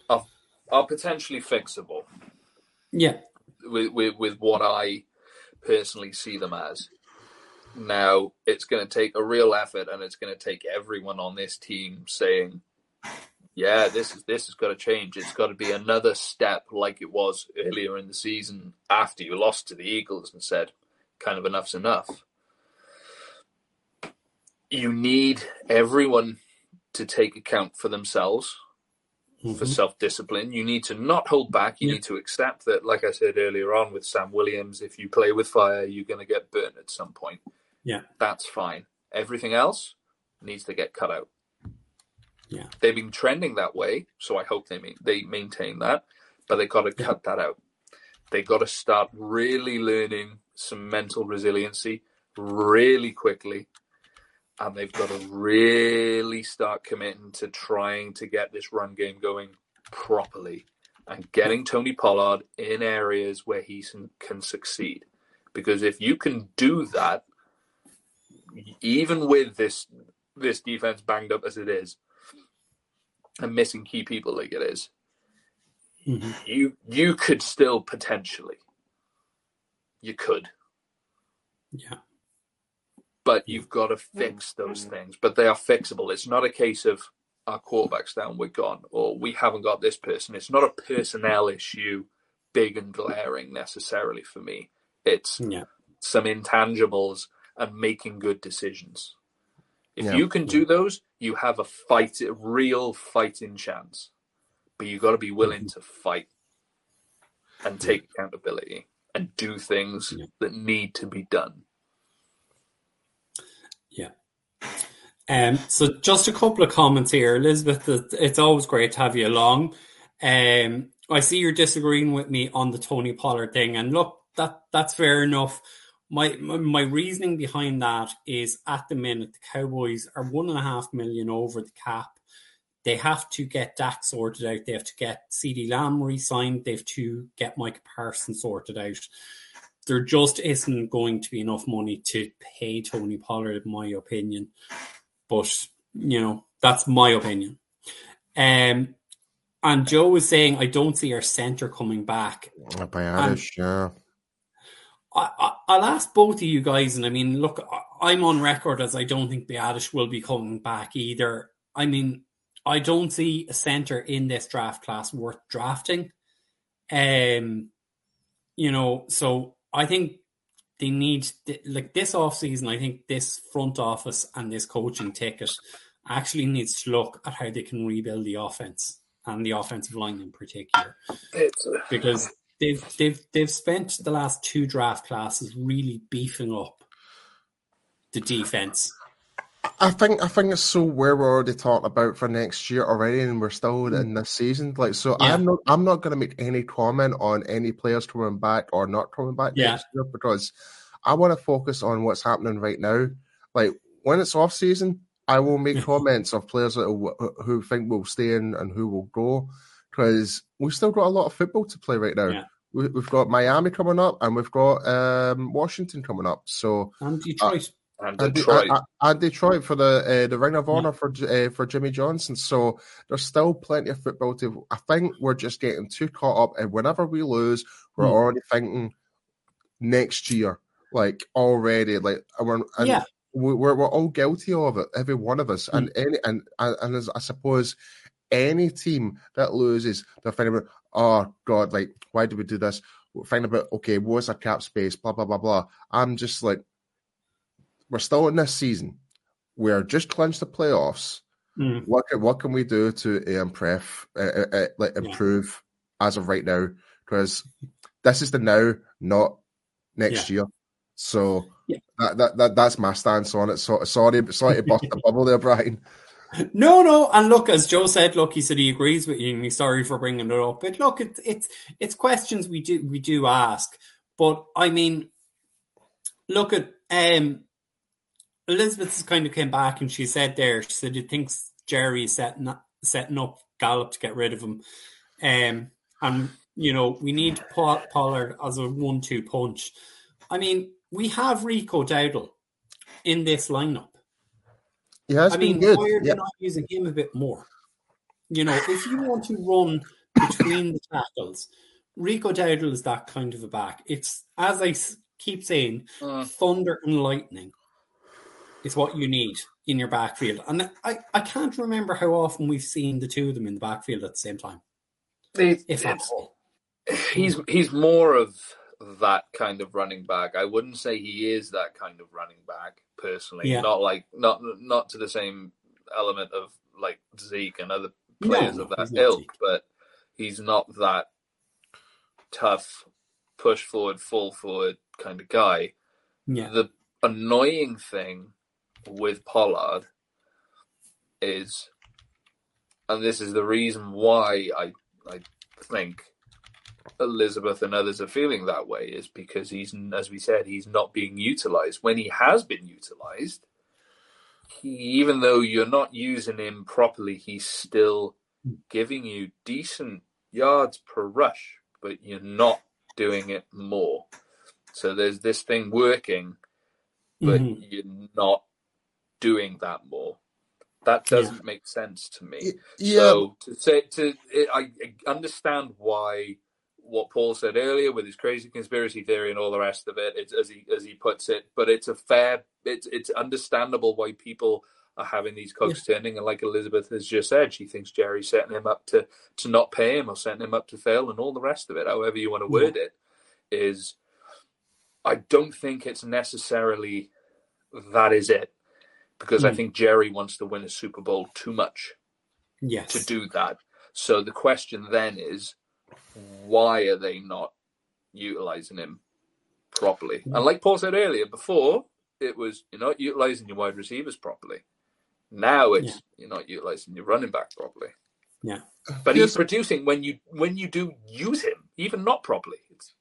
S2: are are potentially fixable
S1: Yeah.
S2: with, with with what I personally see them as. Now it's going to take a real effort, and it's going to take everyone on this team saying, "Yeah, this is this has got to change. It's got to be another step, like it was earlier in the season after you lost to the Eagles and said, kind of enough's enough." You need everyone to take account for themselves for
S1: Mhm.
S2: self discipline. You need to not hold back. You
S1: Yeah.
S2: need to accept that, like I said earlier on with Sam Williams, if you play with fire, you're going to get burnt at some point.
S1: Yeah.
S2: That's fine. Everything else needs to get cut out.
S1: Yeah.
S2: They've been trending that way, so I hope they they maintain that, but they've got to
S1: Yeah.
S2: cut that out. They've got to start really learning some mental resiliency really quickly and they've got to really start committing to trying to get this run game going properly and getting Tony Pollard in areas where he can- succeed. Because if you can do that, even with this this defense banged up as it is, and missing key people like it is,
S1: Mhm.
S2: you you could still potentially, you could
S1: Yeah.
S2: But you've mm. got to mm. fix those mm. things. But they are fixable. It's not a case of our quarterback's down, we're gone, or we haven't got this person. It's not a personnel issue, big and glaring necessarily for me. It's
S1: Yeah.
S2: some intangibles and making good decisions. If
S3: Yeah.
S2: you can do those, you have a fight, a real fighting chance. But you've got to be willing mm-hmm. to fight and take accountability and do things
S1: Yeah.
S2: that need to be done.
S1: Um, so just a couple of comments here, Elizabeth. It's always great to have you along. Um, I see you're disagreeing with me on the Tony Pollard thing, and look, that that's fair enough. My my, reasoning behind that is at the minute the Cowboys are one and a half million over the cap. They have to get Dak sorted out. They have to get CeeDee Lamb re-signed. They have to get Mike Parsons sorted out. There just isn't going to be enough money to pay Tony Pollard, in my opinion but you know that's my opinion. Um, and Joe was saying I don't see our center coming back.
S3: Irish, yeah.
S1: I, I, I'll ask both of you guys, and I mean, look, I'm on record as I don't think Biadasz will be coming back either. I mean, I don't see a center in this draft class worth drafting. Um, you know, so I think they need like this off season. I think this front office and this coaching ticket actually needs to look at how they can rebuild the offense and the offensive line in particular
S2: It's uh,
S1: because they've they've they've spent the last two draft classes really beefing up the defense.
S3: I think I think it's so where we're already talking about for next year already, and we're still in this season. Like, so
S1: Yeah.
S3: I'm not I'm not going to make any comment on any players coming back or not coming back
S1: Yeah.
S3: next year because I want to focus on what's happening right now. Like when it's off season, I will make comments of players that who think will stay in and who will go because we've still got a lot of football to play right now.
S1: Yeah.
S3: We, have got Miami coming up and we've got um, Washington coming up. So
S1: and Detroit.
S2: And
S3: and,
S2: Detroit.
S3: and, and Detroit for the uh, the Ring of Honor for uh, for Jimmy Johnson. So there's still plenty of football to. I think we're just getting too caught up, and whenever we lose, we're
S1: Hmm.
S3: already thinking next year, like already, like we're and
S1: Yeah.
S3: we- we're we're all guilty of it, every one of us, and any and and, as I suppose any team that loses, they're thinking about, oh god, like why did we do this? We're thinking about okay, what's our cap space? Blah blah blah blah. I'm just like we're still in this season. We're just clinched the playoffs.
S1: Mm.
S3: What can, what can we do to uh, improve, uh, uh, uh, like
S1: Yeah.
S3: as of right now? Because this is the now, not next year. So
S1: Yeah.
S3: that, that, that that's my stance on it. So sorry, sorry to bust the bubble there, Brian.
S1: No, no, and look, as Joe said, look, he said he agrees with you, and he's sorry for bringing it up. But look, it's it's it's questions we do we do ask. But I mean, look at um, Elizabeth has kind of came back and she said there, she said he thinks Jerry is setting up, setting up Gallup to get rid of him, um, and you know we need Paul, Pollard as a one-two punch. I mean, we have Rico Dowdle in this lineup.
S3: He has
S1: I
S3: been
S1: mean,
S3: good.
S1: why are
S3: Yeah.
S1: they not using him a bit more? You know, if you want to run between the tackles, Rico Dowdle is that kind of a back. It's as I keep saying,
S2: Uh,
S1: thunder and lightning is what you need in your backfield. And I, I can't remember how often we've seen the two of them in the backfield at the same time,
S2: it-
S1: if at
S2: he's he's more of that kind of running back. I wouldn't say he is that kind of running back personally.
S1: Yeah.
S2: Not like not not to the same element of like Zeke and other players
S1: no,
S2: of that ilk,
S1: Zeke.
S2: but he's not that tough push forward, fall forward kind of guy.
S1: Yeah.
S2: The annoying thing with Pollard is, and this is the reason why I I think Elizabeth and others are feeling that way, is because he's, as we said, he's not being utilized. When he has been utilized, he, even though you're not using him properly, he's still giving you decent yards per rush, but you're not doing it more. So there's this thing working, but
S1: Mhm.
S2: you're not doing that more. That doesn't make sense to me.
S3: Yeah,
S2: So to say to it, I I understand why what Paul said earlier with his crazy conspiracy theory and all the rest of it, it's, as he as he puts it. But it's a fair, it's it's understandable why people are having these cogs turning. And like Elizabeth has just said, she thinks Jerry's setting him up to to not pay him or setting him up to fail, and all the rest of it. However you want to word it, is I don't think it's necessarily that is it because I
S1: Hmm.
S2: think Jerry wants to win a Super Bowl too much
S1: yes.
S2: to do that. So the question then is, why are they not utilizing him properly? And like Paul said earlier, before it was you're not utilizing your wide receivers properly. Now it's
S1: Yeah.
S2: you're not utilizing your running back properly.
S1: Yeah.
S2: But he's producing when you when you do use him, even not properly. It's,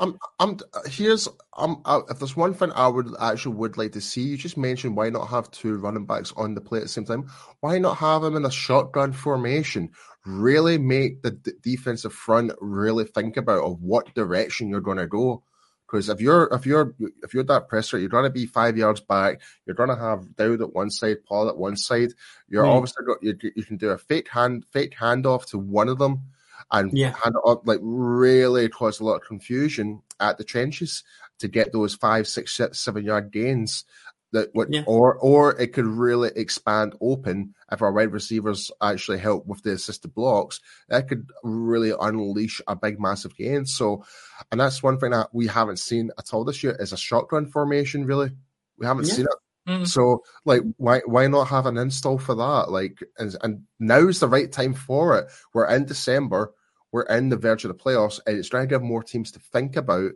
S3: I'm, I'm here's um uh, if there's one thing I would actually would like to see, you just mentioned why not have two running backs on the play at the same time? Why not have them in a shotgun formation? Really make the d- defensive front really think about of what direction you're going to go. Because if you're if you're if you're that presser, you're going to be five yards back. You're going to have Dowd at one side, Paul at one side. You're
S1: Hmm.
S3: obviously got you, you can do a fake hand fake handoff to one of them, and
S1: Yeah.
S3: up like really cause a lot of confusion at the trenches to get those five, six, se- seven yard gains. That would,
S1: Yeah.
S3: or or it could really expand open if our wide receivers actually help with the assisted blocks. That could really unleash a big, massive gain. So, and that's one thing that we haven't seen at all this year is a shotgun formation. Really, we haven't
S1: Yeah.
S3: seen it.
S2: Mm.
S3: So, like, why why not have an install for that? Like, and, and now's the right time for it. We're in December. We're in the verge of the playoffs, and it's trying to give more teams to think about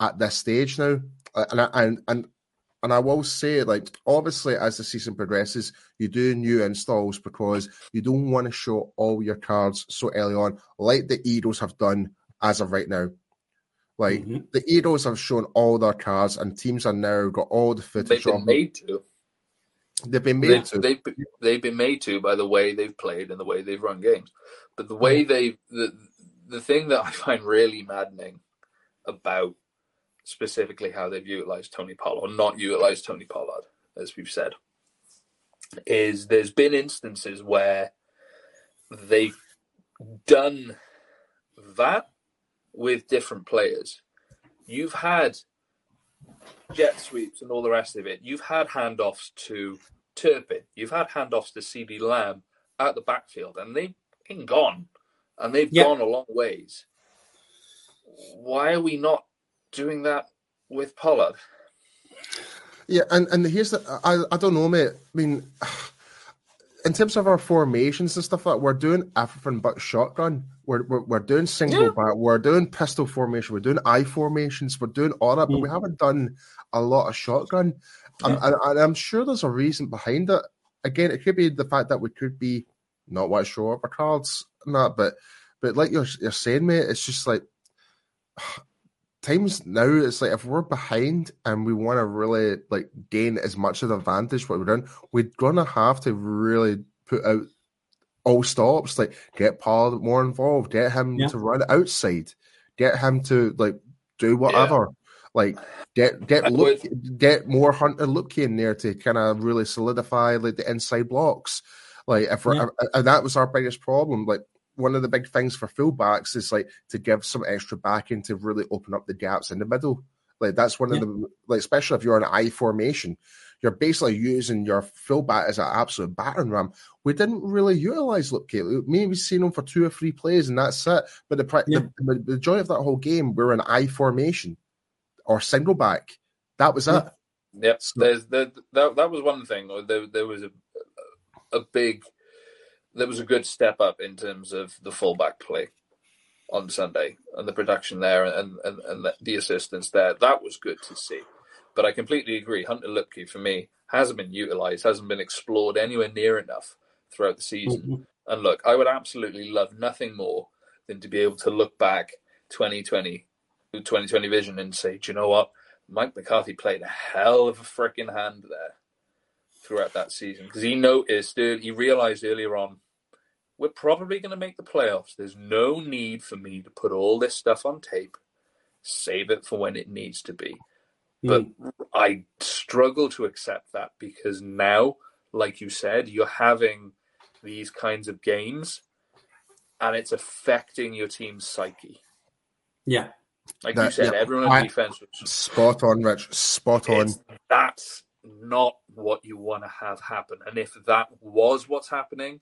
S3: at this stage now. And I, and and and I will say, like, obviously, as the season progresses, you do new installs because you don't want to show all your cards so early on, like the Eagles have done as of right now. Like
S1: Mhm.
S3: the Eagles have shown all their cards, and teams are now got all the footage.
S2: they've
S3: footage
S2: been
S3: of
S2: made to.
S3: They've been made
S2: They've,
S3: to.
S2: they've, they've been made to by the way they've played and the way they've run games. But the way they the the thing that I find really maddening about specifically how they've utilized Tony Pollard or not utilized Tony Pollard, as we've said, is there's been instances where they've done that with different players. You've had jet sweeps and all the rest of it. You've had handoffs to Turpin. You've had handoffs to CeeDee Lamb out the backfield, and they've been gone, and they've
S1: Yeah.
S2: gone a long ways. Why are we not doing that with Pollard?
S3: Yeah, and, and here's the I, I don't know, mate. I mean, in terms of our formations and stuff like that, we're doing everything but shotgun. We're, we're, we're doing single
S2: Yeah.
S3: back, we're doing pistol formation, we're doing I formations, we're doing all that, but we
S1: Mm.
S3: haven't done a lot of shotgun. And, and, and I'm sure there's a reason behind it. Again, it could be the fact that we could be not what sure of our cards and that, but but like you're you're saying, mate, it's just like times now it's like if we're behind and we want to really like gain as much of the advantage what we're doing, we're gonna have to really put out all stops, like get Paul more involved, get him
S1: Yeah.
S3: to run outside, get him to like do whatever. Like get get look get more Hunter Luepke in there to kind of really solidify like the inside blocks. Like if we're,
S1: Yeah.
S3: and that was our biggest problem. Like one of the big things for fullbacks is like to give some extra backing to really open up the gaps in the middle. Like that's one
S1: Yeah.
S3: of the like especially if you're in I formation, you're basically using your fullback as an absolute battering ram. We didn't really utilize Luepke. We Maybe seen him for two or three plays and that's it. But the,
S1: Yeah.
S3: the, the majority of that whole game, we are in I formation or single back. That was it.
S2: Yep.
S3: So-
S2: There's there, that that was one thing. There there was a a big there was a good step up in terms of the fullback play on Sunday and the production there and and, and the, assistance there. That was good to see. But I completely agree. Hunter Luepke for me hasn't been utilized, hasn't been explored anywhere near enough throughout the season.
S1: Mhm.
S2: And look, I would absolutely love nothing more than to be able to look back 2020, 2020 vision and say, do you know what? Mike McCarthy played a hell of a freaking hand there throughout that season because he noticed, he realized earlier on, we're probably going to make the playoffs. There's no need for me to put all this stuff on tape. Save it for when it needs to be. But hmm. I struggle to accept that because now, like you said, you're having these kinds of games and it's affecting your team's psyche.
S1: Yeah.
S2: Like you said,
S3: yeah,
S2: everyone on
S3: I-
S2: defense was
S3: Spot on, Rich. Spot on.
S2: that's not what you want to have happen. And if that was what's happening,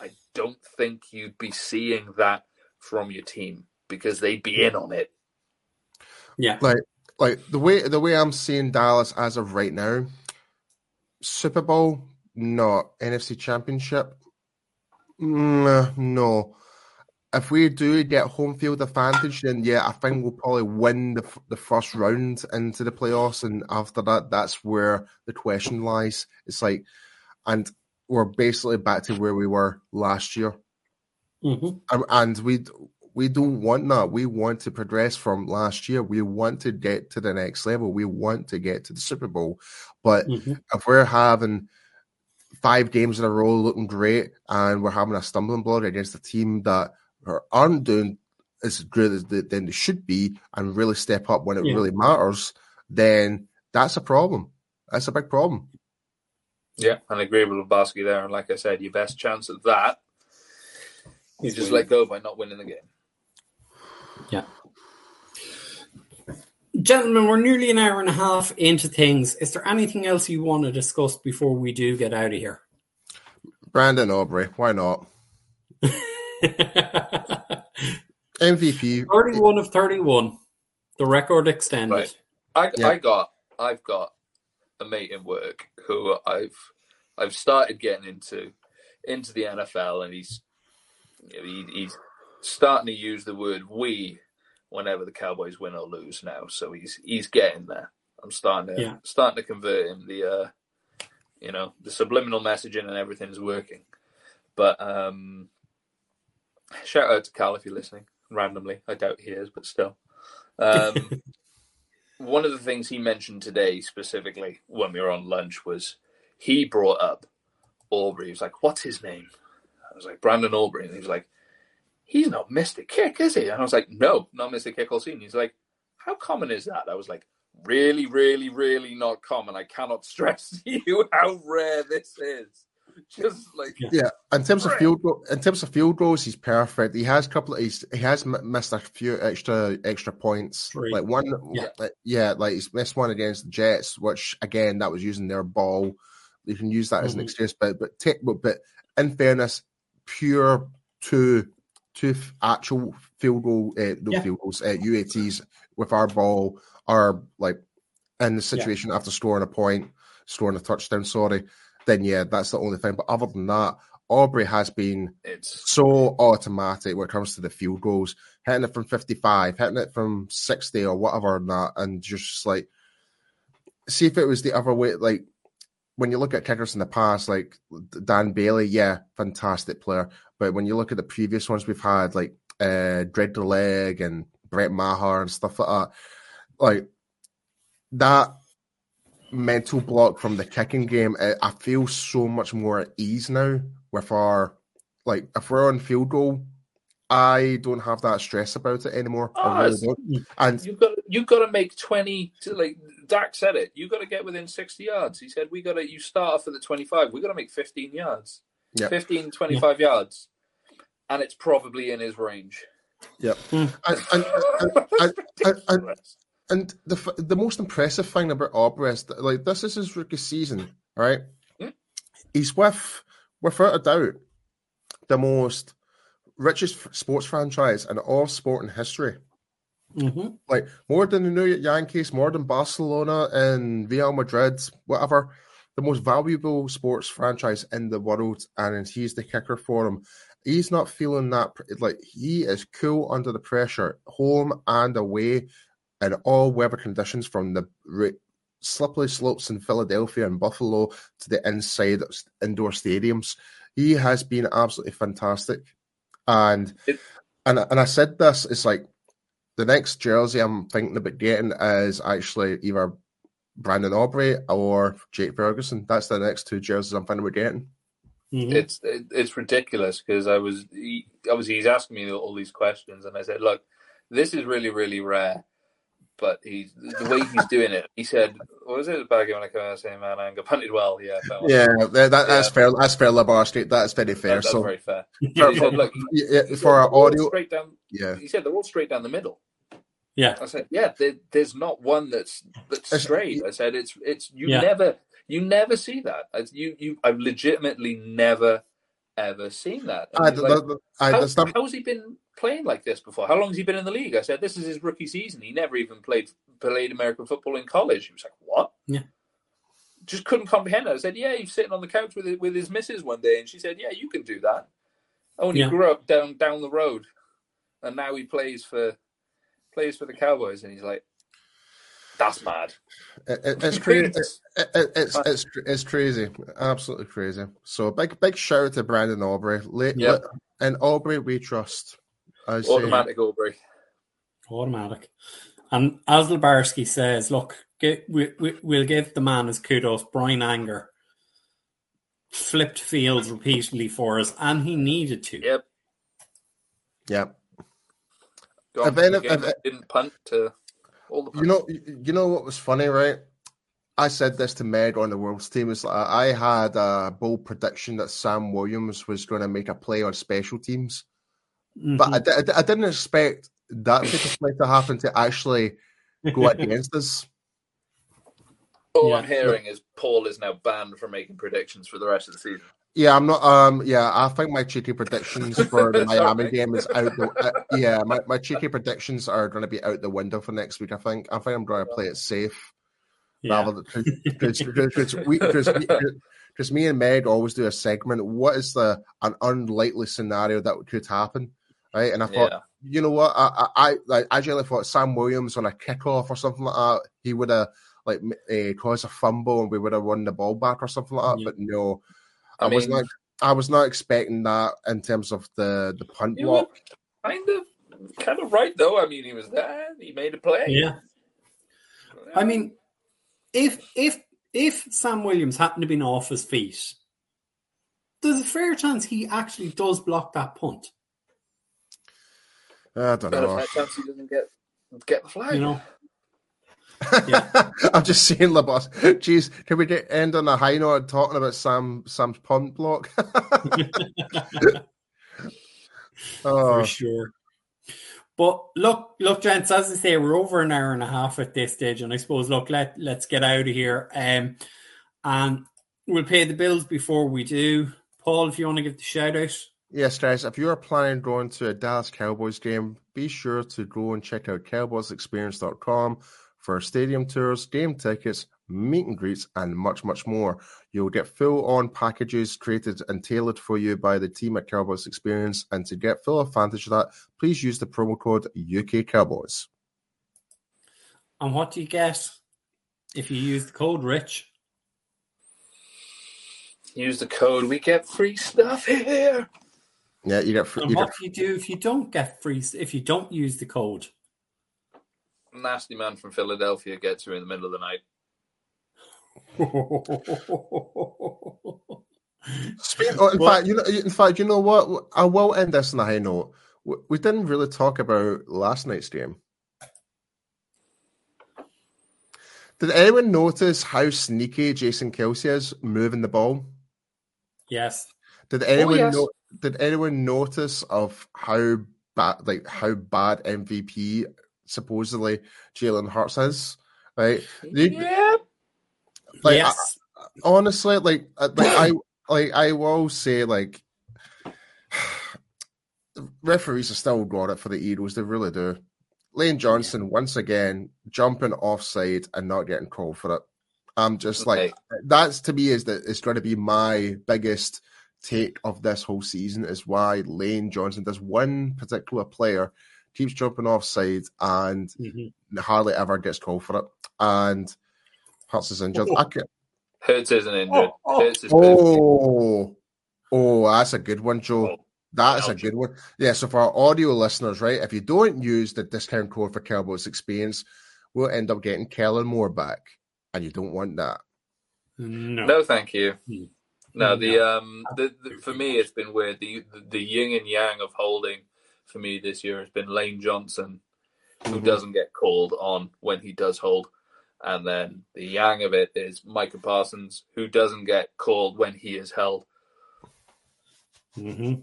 S2: I don't think you'd be seeing that from your team because they'd be in on it.
S1: Yeah.
S3: Like like the way the way I'm seeing Dallas as of right now, Super Bowl, no. NFC Championship, mm, no. If we do get home field advantage, then yeah, I think we'll probably win the the first round into the playoffs, and after that, that's where the question lies. It's like, and we're basically back to where we were last year.
S1: hmm
S3: Um, and we we don't want that. We want to progress from last year. We want to get to the next level. We want to get to the Super Bowl. But
S1: hmm
S3: if we're having five games in a row looking great, and we're having a stumbling block against a team that are, aren't doing as good as they, then they should be, and really step up when it
S1: Yeah.
S3: really matters, then that's a problem. That's a big problem.
S2: Yeah, and I agree with Lubowski there. And like I said, your best chance at that you just let go by not winning the game. Yeah.
S1: Gentlemen, we're nearly an hour and a half into things. Is there anything else you want to discuss before we do get out of here?
S3: Brandon Aubrey, why not? MVP.
S1: 31 of 31. The record extended.
S2: Right. I,
S3: Yeah.
S2: I got I've got a mate in work who I've I've started getting into into the NFL and he's you know, he, he's starting to use the word we whenever the Cowboys win or lose now. So he's he's getting there. I'm starting to
S1: Yeah.
S2: starting to convert him. The uh you know, the subliminal messaging and everything's working. But um shout out to Carl if you're listening randomly. I doubt he is, but still. Um one of the things he mentioned today specifically when we were on lunch was he brought up Aubrey. He was like, "What's his name?" I was like, "Brandon Aubrey," and he was like, "He's not missed a kick, is he?" And I was like, "No, not missed a kick all season." He's like, "How common is that?" I was like, "Really, really, really not common. I cannot stress to you how rare this is." Just like
S3: yeah, in terms of field goal, in terms of field goals, he's perfect. He has a couple of he's, he has missed a few extra extra points.
S1: Three.
S3: Like one,
S1: Yeah.
S3: like, yeah, like he's missed one against the Jets, which again that was using their ball. You can use that as an
S1: Mhm.
S3: excuse, but but take, but, but in fairness, pure two two f- actual field goal, uh, no
S1: Yeah.
S3: field goals, uh, UATs with our ball are like in the situation after scoring a point, scoring a touchdown. Sorry, then yeah, that's the only thing. But other than that, Aubrey has been
S2: it's
S3: so automatic when it comes to the field goals, hitting it from 55, hitting it from 60 or whatever, and that, and just like, see if it was the other way, like, when you look at kickers in the past, like Dan Bailey, yeah, fantastic player. But when you look at the previous ones we've had, like uh, Greg the Leg and Brett Maher and stuff like that, like that mental block from the kicking game, uh, I feel so much more at ease now with our like if we're on field goal, I don't have that stress about it anymore.
S2: Oh,
S3: really. And
S2: you've got you've got to make twenty. To, like Dak said it, you've got to get within sixty yards. He said we got to. You start off at the twenty-five. We got to make fifteen yards.
S3: Yeah.
S2: 15, 25 yards, and it's probably in his range.
S3: Yep.
S1: Hmm.
S3: and, and, and, and, the the most impressive thing about Aubrey is that, like this is his rookie season, right?
S2: Hmm.
S3: He's with, without a doubt, the most richest sports franchise in all of sporting history.
S1: hmm
S3: Like more than the New York Yankees, more than Barcelona and Real Madrid, whatever. The most valuable sports franchise in the world, and he's the kicker for them. He's not feeling that like he is cool under the pressure, home and away, in all weather conditions, from the r- slippery slopes in Philadelphia and Buffalo to the inside indoor stadiums. He has been absolutely fantastic, and
S2: It-
S3: and and I said this. It's like the next jersey I'm thinking about getting is actually either Brandon Aubrey or Jake Ferguson. That's the next two jerseys I'm thinking about getting.
S1: hmm
S2: It's it, it's ridiculous because I was he, obviously he's asking me all these questions, and I said, "Look, this is really really rare." But he's the way he's doing it. He said, "What was it back when I came out saying, man, I got punted well." Yeah, that.
S3: Yeah, that, that, that's
S2: Yeah.
S3: fair. That's fair, Labar Street. That's very fair.
S2: That- that's
S3: so
S2: very fair.
S3: for,
S2: said, "Look,
S3: yeah, yeah,
S2: he said,
S3: our
S2: they're
S3: audio,
S2: straight down."
S3: yeah,
S2: He said they're all straight down the middle.
S1: Yeah.
S2: I said, "Yeah, there, there's not one that's that's
S3: It's-
S2: straight." I said, "It's it's you
S1: Yeah.
S2: never you never see that. It's, you you I've legitimately never ever seen that."
S3: I,
S2: he's like,
S3: the, I,
S2: how,
S3: the stuff,
S2: how has he been playing like this before? How long has he been in the league? I said, this is his rookie season. He never even played played American football in college. He was like, what?
S1: Yeah.
S2: Just couldn't comprehend it. I said, yeah, he's sitting on the couch with his, with his missus one day, and she said, yeah, you can do that. Oh, and he
S1: Yeah.
S2: grew up down down the road, and now he plays for plays for the Cowboys, and he's like, that's mad.
S3: it, it, it's crazy.
S2: thinks-
S3: It, it, it's it's it's crazy, absolutely crazy. So a big big shout out to Brandon Aubrey. Late,
S2: Yep.
S3: and Aubrey we trust. I say,
S2: Automatic Aubrey.
S1: Automatic. And as Labarski says, look, gi- we, we, we'll give the man his kudos. Bryan Anger flipped fields repeatedly for us, and he needed to.
S2: Yep.
S3: Yep.
S2: Gone
S3: If
S2: from
S3: any-
S2: a
S3: if-
S2: didn't punt to all the punts.
S3: You know, you know what was funny, right? I said this to Meg on the World's team. Is I had a bold prediction that Sam Williams was going to make a play on special teams, but I,
S1: Mhm.
S3: di- I di- I didn't expect that type of play to happen to actually go against us.
S2: All
S1: Yeah.
S2: I'm hearing is Paul is now banned from making predictions for the rest of the season.
S3: Yeah, I'm not. Um, yeah, I think my cheeky predictions for the Miami game is out. The, uh, yeah, my, my cheeky predictions are going to be out the window for next week. I think. I think I'm going to play it safe.
S1: yeah.
S3: rather than because we because me and Meg always do a segment. What is the an unlikely scenario that could happen, right? And I thought,
S2: Yeah.
S3: you know what, I I, I like I generally thought Sam Williams on a kickoff or something like that, he would have like uh, caused a fumble and we would have won the ball back or something like that.
S1: Yeah.
S3: But no, I,
S2: I
S3: was not. I was not expecting that in terms of the the punt
S2: You
S3: block.
S2: kind of, kind of right though. I mean, he was there. He made a play.
S1: Yeah. I mean, if if if Sam Williams happened to be off his feet, there's a fair chance he actually does block that punt.
S3: I don't
S2: Better
S3: know.
S2: fair chance he doesn't get get the flag.
S1: You know,
S3: I'm just saying, Labos. Jeez, can we get, end on a high note talking about Sam Sam's punt block? oh,
S1: for sure. But look, look, gents, as I say, we're over an hour and a half at this stage, and I suppose, look, let let's get out of here. Um, and we'll pay the bills before we do. Paul, if you want to give the shout out.
S3: Yes, guys, if you are planning on going to a Dallas Cowboys game, be sure to go and check out cowboysexperience.com for stadium tours, game tickets, meet and greets, and much, much more. You'll get full on packages created and tailored for you by the team at Cowboys Experience. And to get full advantage of that, please use the promo code UK Cowboys.
S1: And what do you get if you use the code Rich?
S2: Use the code. We get free stuff here.
S3: Yeah, you get free.
S1: And
S3: You
S1: what
S3: get,
S1: do you do if you don't get free? If you don't use the code?
S2: Nasty man from Philadelphia gets you in the middle of the night.
S3: Speak- oh, in
S1: Well-
S3: fact, you know, in fact, you know what? I will end this on a high note. We we didn't really talk about last night's game. Did anyone notice how sneaky Jason Kelce is moving the ball?
S1: yes.
S3: Did anyone
S2: yes.
S3: no- did anyone notice of how bad like how bad MVP supposedly Jalen Hurts is? Right? You-
S2: Yeah.
S3: like,
S1: yes.
S3: honestly, like, uh, like I like I will say like the referees are still got it for the Eagles. They really do. Lane Johnson once again jumping offside and not getting called for it. I'm just like that's to me is that it's going to be my biggest take of this whole season is why Lane Johnson, this one particular player, keeps jumping offside and
S1: Mhm.
S3: hardly ever gets called for it. And Hurts is injured. I can,
S2: Hurts isn't injured.
S1: Oh, oh.
S2: Hurts is.
S3: Oh, oh, that's a good one, Joe.
S2: Oh,
S3: That's a good one. Yeah, so for our audio listeners, right, if you don't use the discount code for Cowboys Experience, we'll end up getting Kellen Moore back, and you don't want that.
S1: No.
S2: No, thank you.
S1: Hmm.
S2: No, the um, the, the for me, it's been weird. The the yin and yang of holding for me this year has been Lane Johnson, who
S1: Mhm.
S2: doesn't get called on when he does hold, and then the yang of it is Micah Parsons, who doesn't get called when he is held.
S1: hmm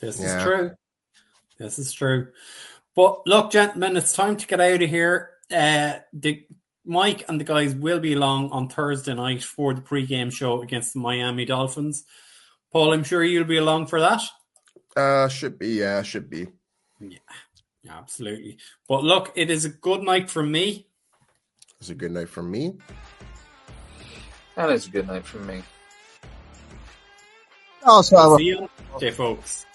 S1: This
S3: Yeah.
S1: is true. This is true. But look, gentlemen, it's time to get out of here. Uh, the Mike and the guys will be along on Thursday night for the pre-game show against the Miami Dolphins. Paul, I'm sure you'll be along for that.
S3: Uh, should be, yeah, should be.
S1: Yeah, absolutely. But look, it is a good night for me.
S3: It's a good night for me.
S2: That is a good night for me.
S4: Also, have a
S1: See you on folks.